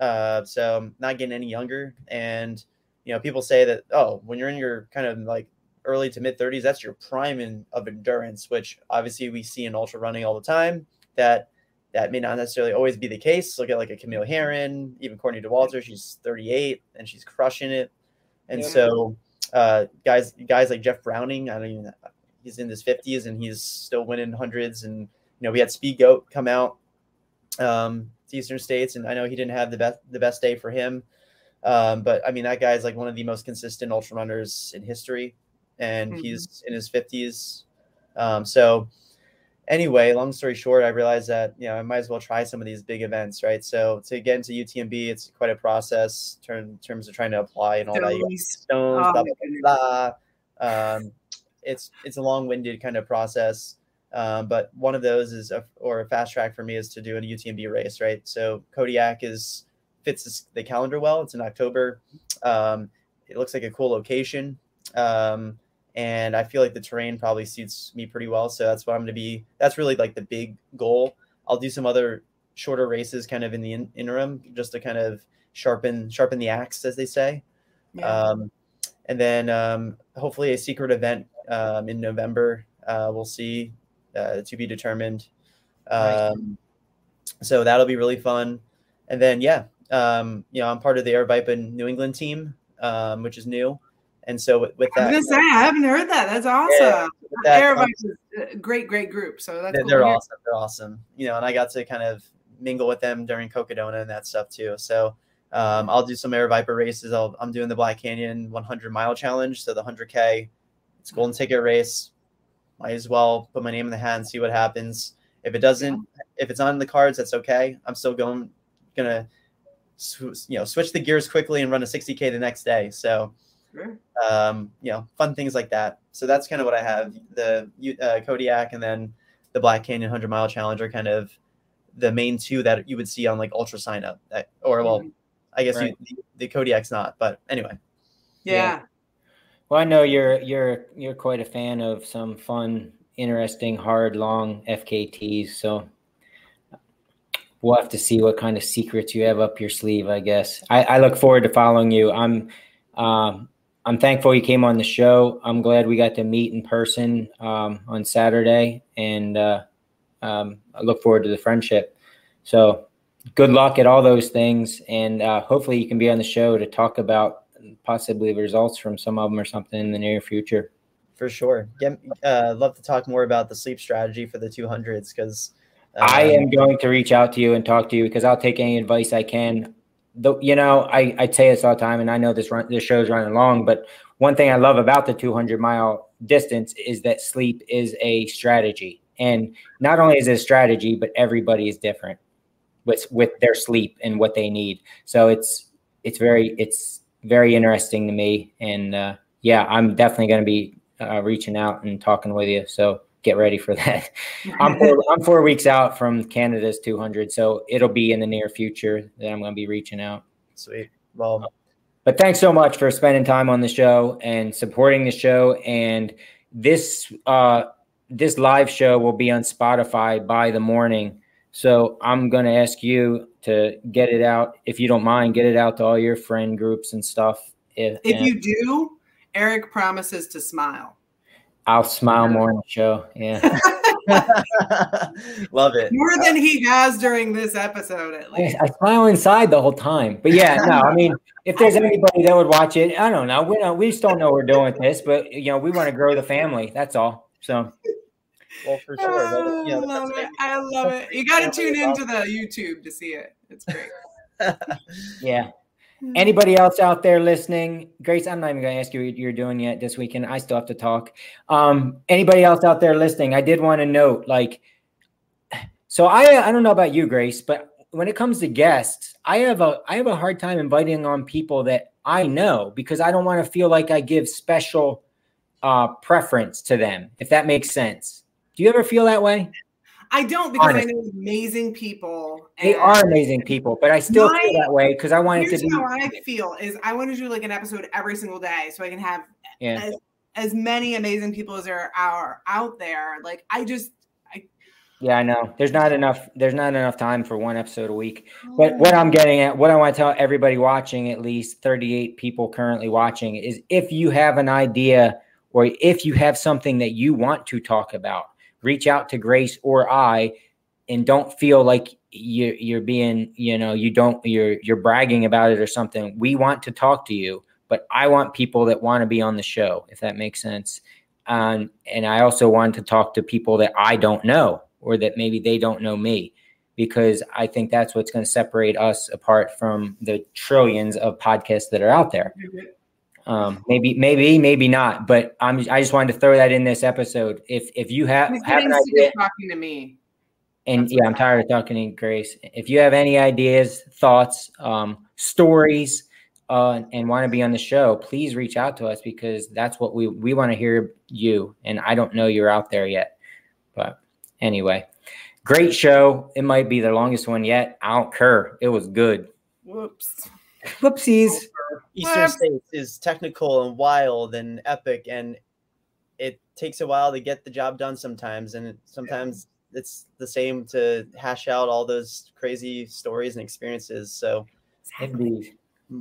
Uh, so I'm not getting any younger. And, you know, people say that, oh, when you're in your kind of like early to mid 30s, that's your prime in, of endurance, which obviously we see in ultra running all the time. That that may not necessarily always be the case. Look at like a Camille Herron, even Courtney Dauwalter, she's 38 and she's crushing it. And Yeah. so uh, guys guys like Jeff Browning, I don't even he's in his 50s and he's still winning hundreds. And you know, we had Speed Goat come out um, to Eastern States, and I know he didn't have the best the best day for him. Um, but I mean, that guy's like one of the most consistent ultra runners in history, and Mhm. he's in his 50s. Um, so anyway, long story short, I realized that you know I might as well try some of these big events, right? So to get into UTMB, it's quite a process in in terms of trying to apply and all that. You Stones. Oh, blah blah blah. blah. Um, it's it's a long-winded kind of process, um, but one of those is a, or a fast track for me is to do a UTMB race, right? So Kodiak is fits the calendar well. It's in October. Um, it looks like a cool location, um, and I feel like the terrain probably suits me pretty well. So that's what I'm going to be. That's really like the big goal. I'll do some other shorter races, kind of in the in- interim, just to kind of sharpen sharpen the axe, as they say. Yeah. Um, and then um, hopefully a secret event um, in November. Uh, we'll see uh, to be determined. Nice. Um, so that'll be really fun. And then yeah, um, you know I'm part of the Aravaipa New England team, um, which is new. And so with, with I was gonna say I haven't heard that. That's awesome. Yeah, that, um, a great, great group. So that's they're, cool they're awesome. They're awesome. You know, and I got to kind of mingle with them during Cocodona and that stuff too. So um, I'll do some Aravaipa races. I'll, I'm doing the Black Canyon 100 mile challenge. So the 100K, it's a golden ticket race. Might as well put my name in the hat and see what happens. If it doesn't, if it's on the cards, that's okay. I'm still going, gonna, sw- you know, switch the gears quickly and run a 60K the next day. So Sure. um, you know, fun things like that. So that's kind of what I have. The uh, Kodiak and then the Black Canyon 100 mile challenge are kind of the main two that you would see on like ultra sign up. That, or well, I guess Right. you, the, the Kodiak's not, but anyway. Yeah. Well, I know you're you're you're quite a fan of some fun, interesting, hard, long FKTs. So we'll have to see what kind of secrets you have up your sleeve. I guess I, I look forward to following you. I'm um, I'm thankful you came on the show. I'm glad we got to meet in person um, on Saturday, and uh, um, I look forward to the friendship. So, good luck at all those things, and uh, hopefully you can be on the show to talk about possibly results from some of them or something in the near future. For sure. Get, uh, love to talk more about the sleep strategy for the 200s because I am going to reach out to you and talk to you because I'll take any advice I can. Though you know, I, I say this all the time, and I know this run this show's running long, but one thing I love about the 200 mile distance is that sleep is a strategy, and not only is it a strategy, but everybody is different with with their sleep and what they need. So it's it's very it's very interesting to me, and uh, yeah, I'm definitely going to be uh, reaching out and talking with you. So get ready for that. I'm four, I'm four weeks out from Canada's 200, so it'll be in the near future that I'm going to be reaching out. Sweet. Well, but thanks so much for spending time on the show and supporting the show. And this uh, this live show will be on Spotify by the morning. So I'm going to ask you to get it out, if you don't mind, get it out to all your friend groups and stuff. If, if you do, Eric promises to smile. I'll smile more in the show. Yeah. Love it. More than he has during this episode, at least. I, I smile inside the whole time. But yeah, no, I mean, if there's anybody that would watch it, I don't know. We don't, we just don't know we're doing this, but you know, we want to grow the family. That's all. So. Well, for sure. Oh, I love it. I love it. You got to tune into the YouTube to see it. It's great. yeah. Anybody else out there listening? Grace, I'm not even going to ask you what you're doing yet this weekend. I still have to talk. Um, anybody else out there listening? I did want to note, like, so I I don't know about you, Grace, but when it comes to guests, I have a I have a hard time inviting on people that I know because I don't want to feel like I give special uh, preference to them, if that makes sense. Do you ever feel that way? I don't because Honestly. I know amazing people. They are amazing people, but I still my, feel that way because I wanted to be. How I feel is I want to do like an episode every single day so I can have yeah. as, as many amazing people as there are out there. Like I just I, yeah, I know. There's not enough. There's not enough time for one episode a week. But oh. what I'm getting at, what I want to tell everybody watching, at least 38 people currently watching, is if you have an idea or if you have something that you want to talk about, reach out to Grace or I and don't feel like you you're being, you know, you don't you're you're bragging about it or something. We want to talk to you, but I want people that want to be on the show, if that makes sense. Um, and I also want to talk to people that I don't know or that maybe they don't know me because I think that's what's going to separate us apart from the trillions of podcasts that are out there. Um, maybe, maybe, maybe not. But I'm. I just wanted to throw that in this episode. If if you have, have an idea, talking to me. And That's yeah, I'm tired of talking to Grace. If you have any ideas, thoughts, um, stories, uh, and want to be on the show, please reach out to us because that's what we we want to hear you. And I don't know you're out there yet, but anyway, great show. It might be the longest one yet. I don't care. It was good. Whoops. Whoopsies. Eastern States is technical and wild and epic, and it takes a while to get the job done sometimes. And sometimes yeah. it's the same to hash out all those crazy stories and experiences. So, exactly.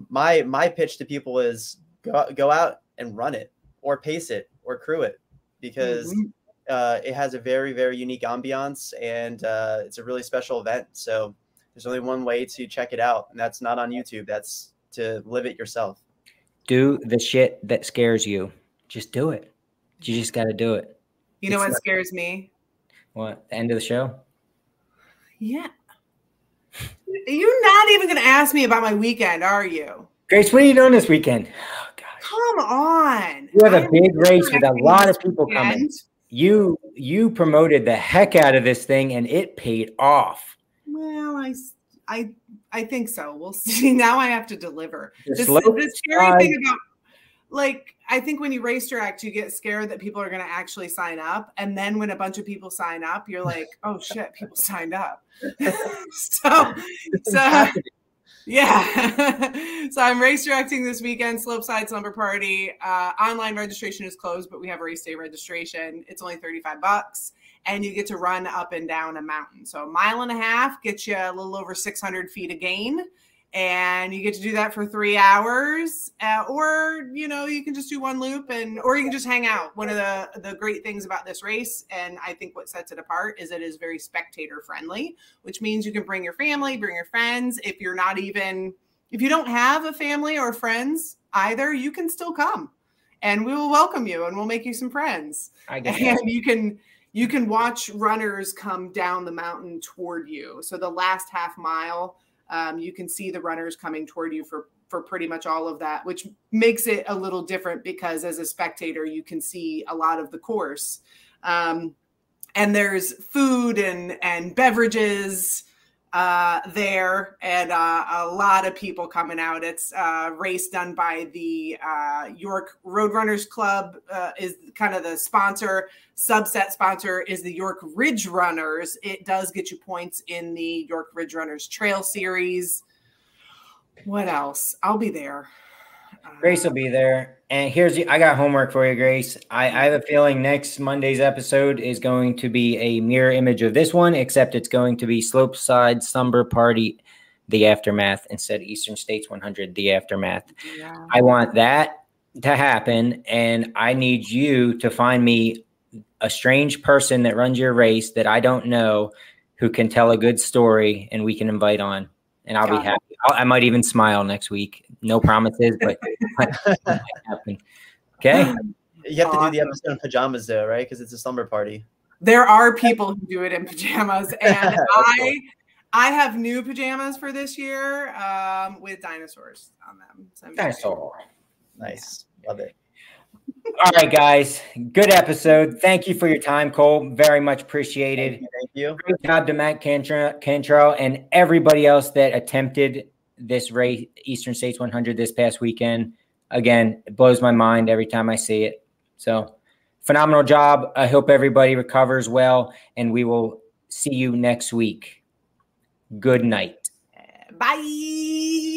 my my pitch to people is go go out and run it, or pace it, or crew it, because. Mm-hmm. Uh, it has a very very unique ambiance and uh, it's a really special event so there's only one way to check it out, and that's not on YouTube. That's to live it yourself. Do the shit that scares you. Just do it. You just got to do it. You know it's what scares me? What? The end of the show? Yeah. You're not even going to ask me about my weekend, are you? Grace, what are you doing this weekend? Oh, gosh. Come on. You have a big race with a lot of people coming. You you promoted the heck out of this thing and it paid off. Well, I, I, I think so. We'll see. Now I have to deliver. The, the scary thing about, like, I think when you race direct, you get scared that people are going to actually sign up, and then when a bunch of people sign up, you're like, oh shit, people signed up. so, so. Yeah. so I'm race directing this weekend, Slopeside Slumber Party. Uh, online registration is closed, but we have a race day registration. It's only 35 bucks and you get to run up and down a mountain. So a mile and a half gets you a little over 600 feet of gain and you get to do that for three hours uh, or you know you can just do one loop and or you can just hang out. One of the the great things about this race and i think what sets it apart is it is very spectator friendly which means you can bring your family bring your friends. If you're not even if you don't have a family or friends either you can still come and we will welcome you and we'll make you some friends. I guess and you can you can watch runners come down the mountain toward you so the last half mile um, you can see the runners coming toward you for for pretty much all of that, which makes it a little different because as a spectator, you can see a lot of the course. Um, and there's food and and beverages uh, there, and uh, a lot of people coming out. It's a race done by the uh, York Roadrunners Club uh, is kind of the sponsor. Subset sponsor is the York Ridge Runners. It does get you points in the York Ridge Runners Trail Series. What else? I'll be there. Grace will be there. And here's the I got homework for you, Grace. I, I have a feeling next Monday's episode is going to be a mirror image of this one, except it's going to be Slopeside Slumber Party, the aftermath, instead of Eastern States 100, the aftermath. Yeah. I want that to happen, and I need you to find me a strange person that runs your race that I don't know who can tell a good story and we can invite on. And I'll Got be happy. I'll, I might even smile next week. No promises, but might happen. Okay. You have to do the episode in pajamas though, right? Because it's a slumber party. there are people who do it in pajamas and i i have new pajamas for this year um, with dinosaurs on them so I'm excited. Dinosaur. Nice, love it. All right, guys. Good episode. Thank you for your time, Cole. Very much appreciated. Thank you. Thank you. Great job to Matt Cantrell, Cantrell and everybody else that attempted this race, Eastern States 100 this past weekend. Again, it blows my mind every time I see it. So, phenomenal job. I hope everybody recovers well, and we will see you next week. Good night. bye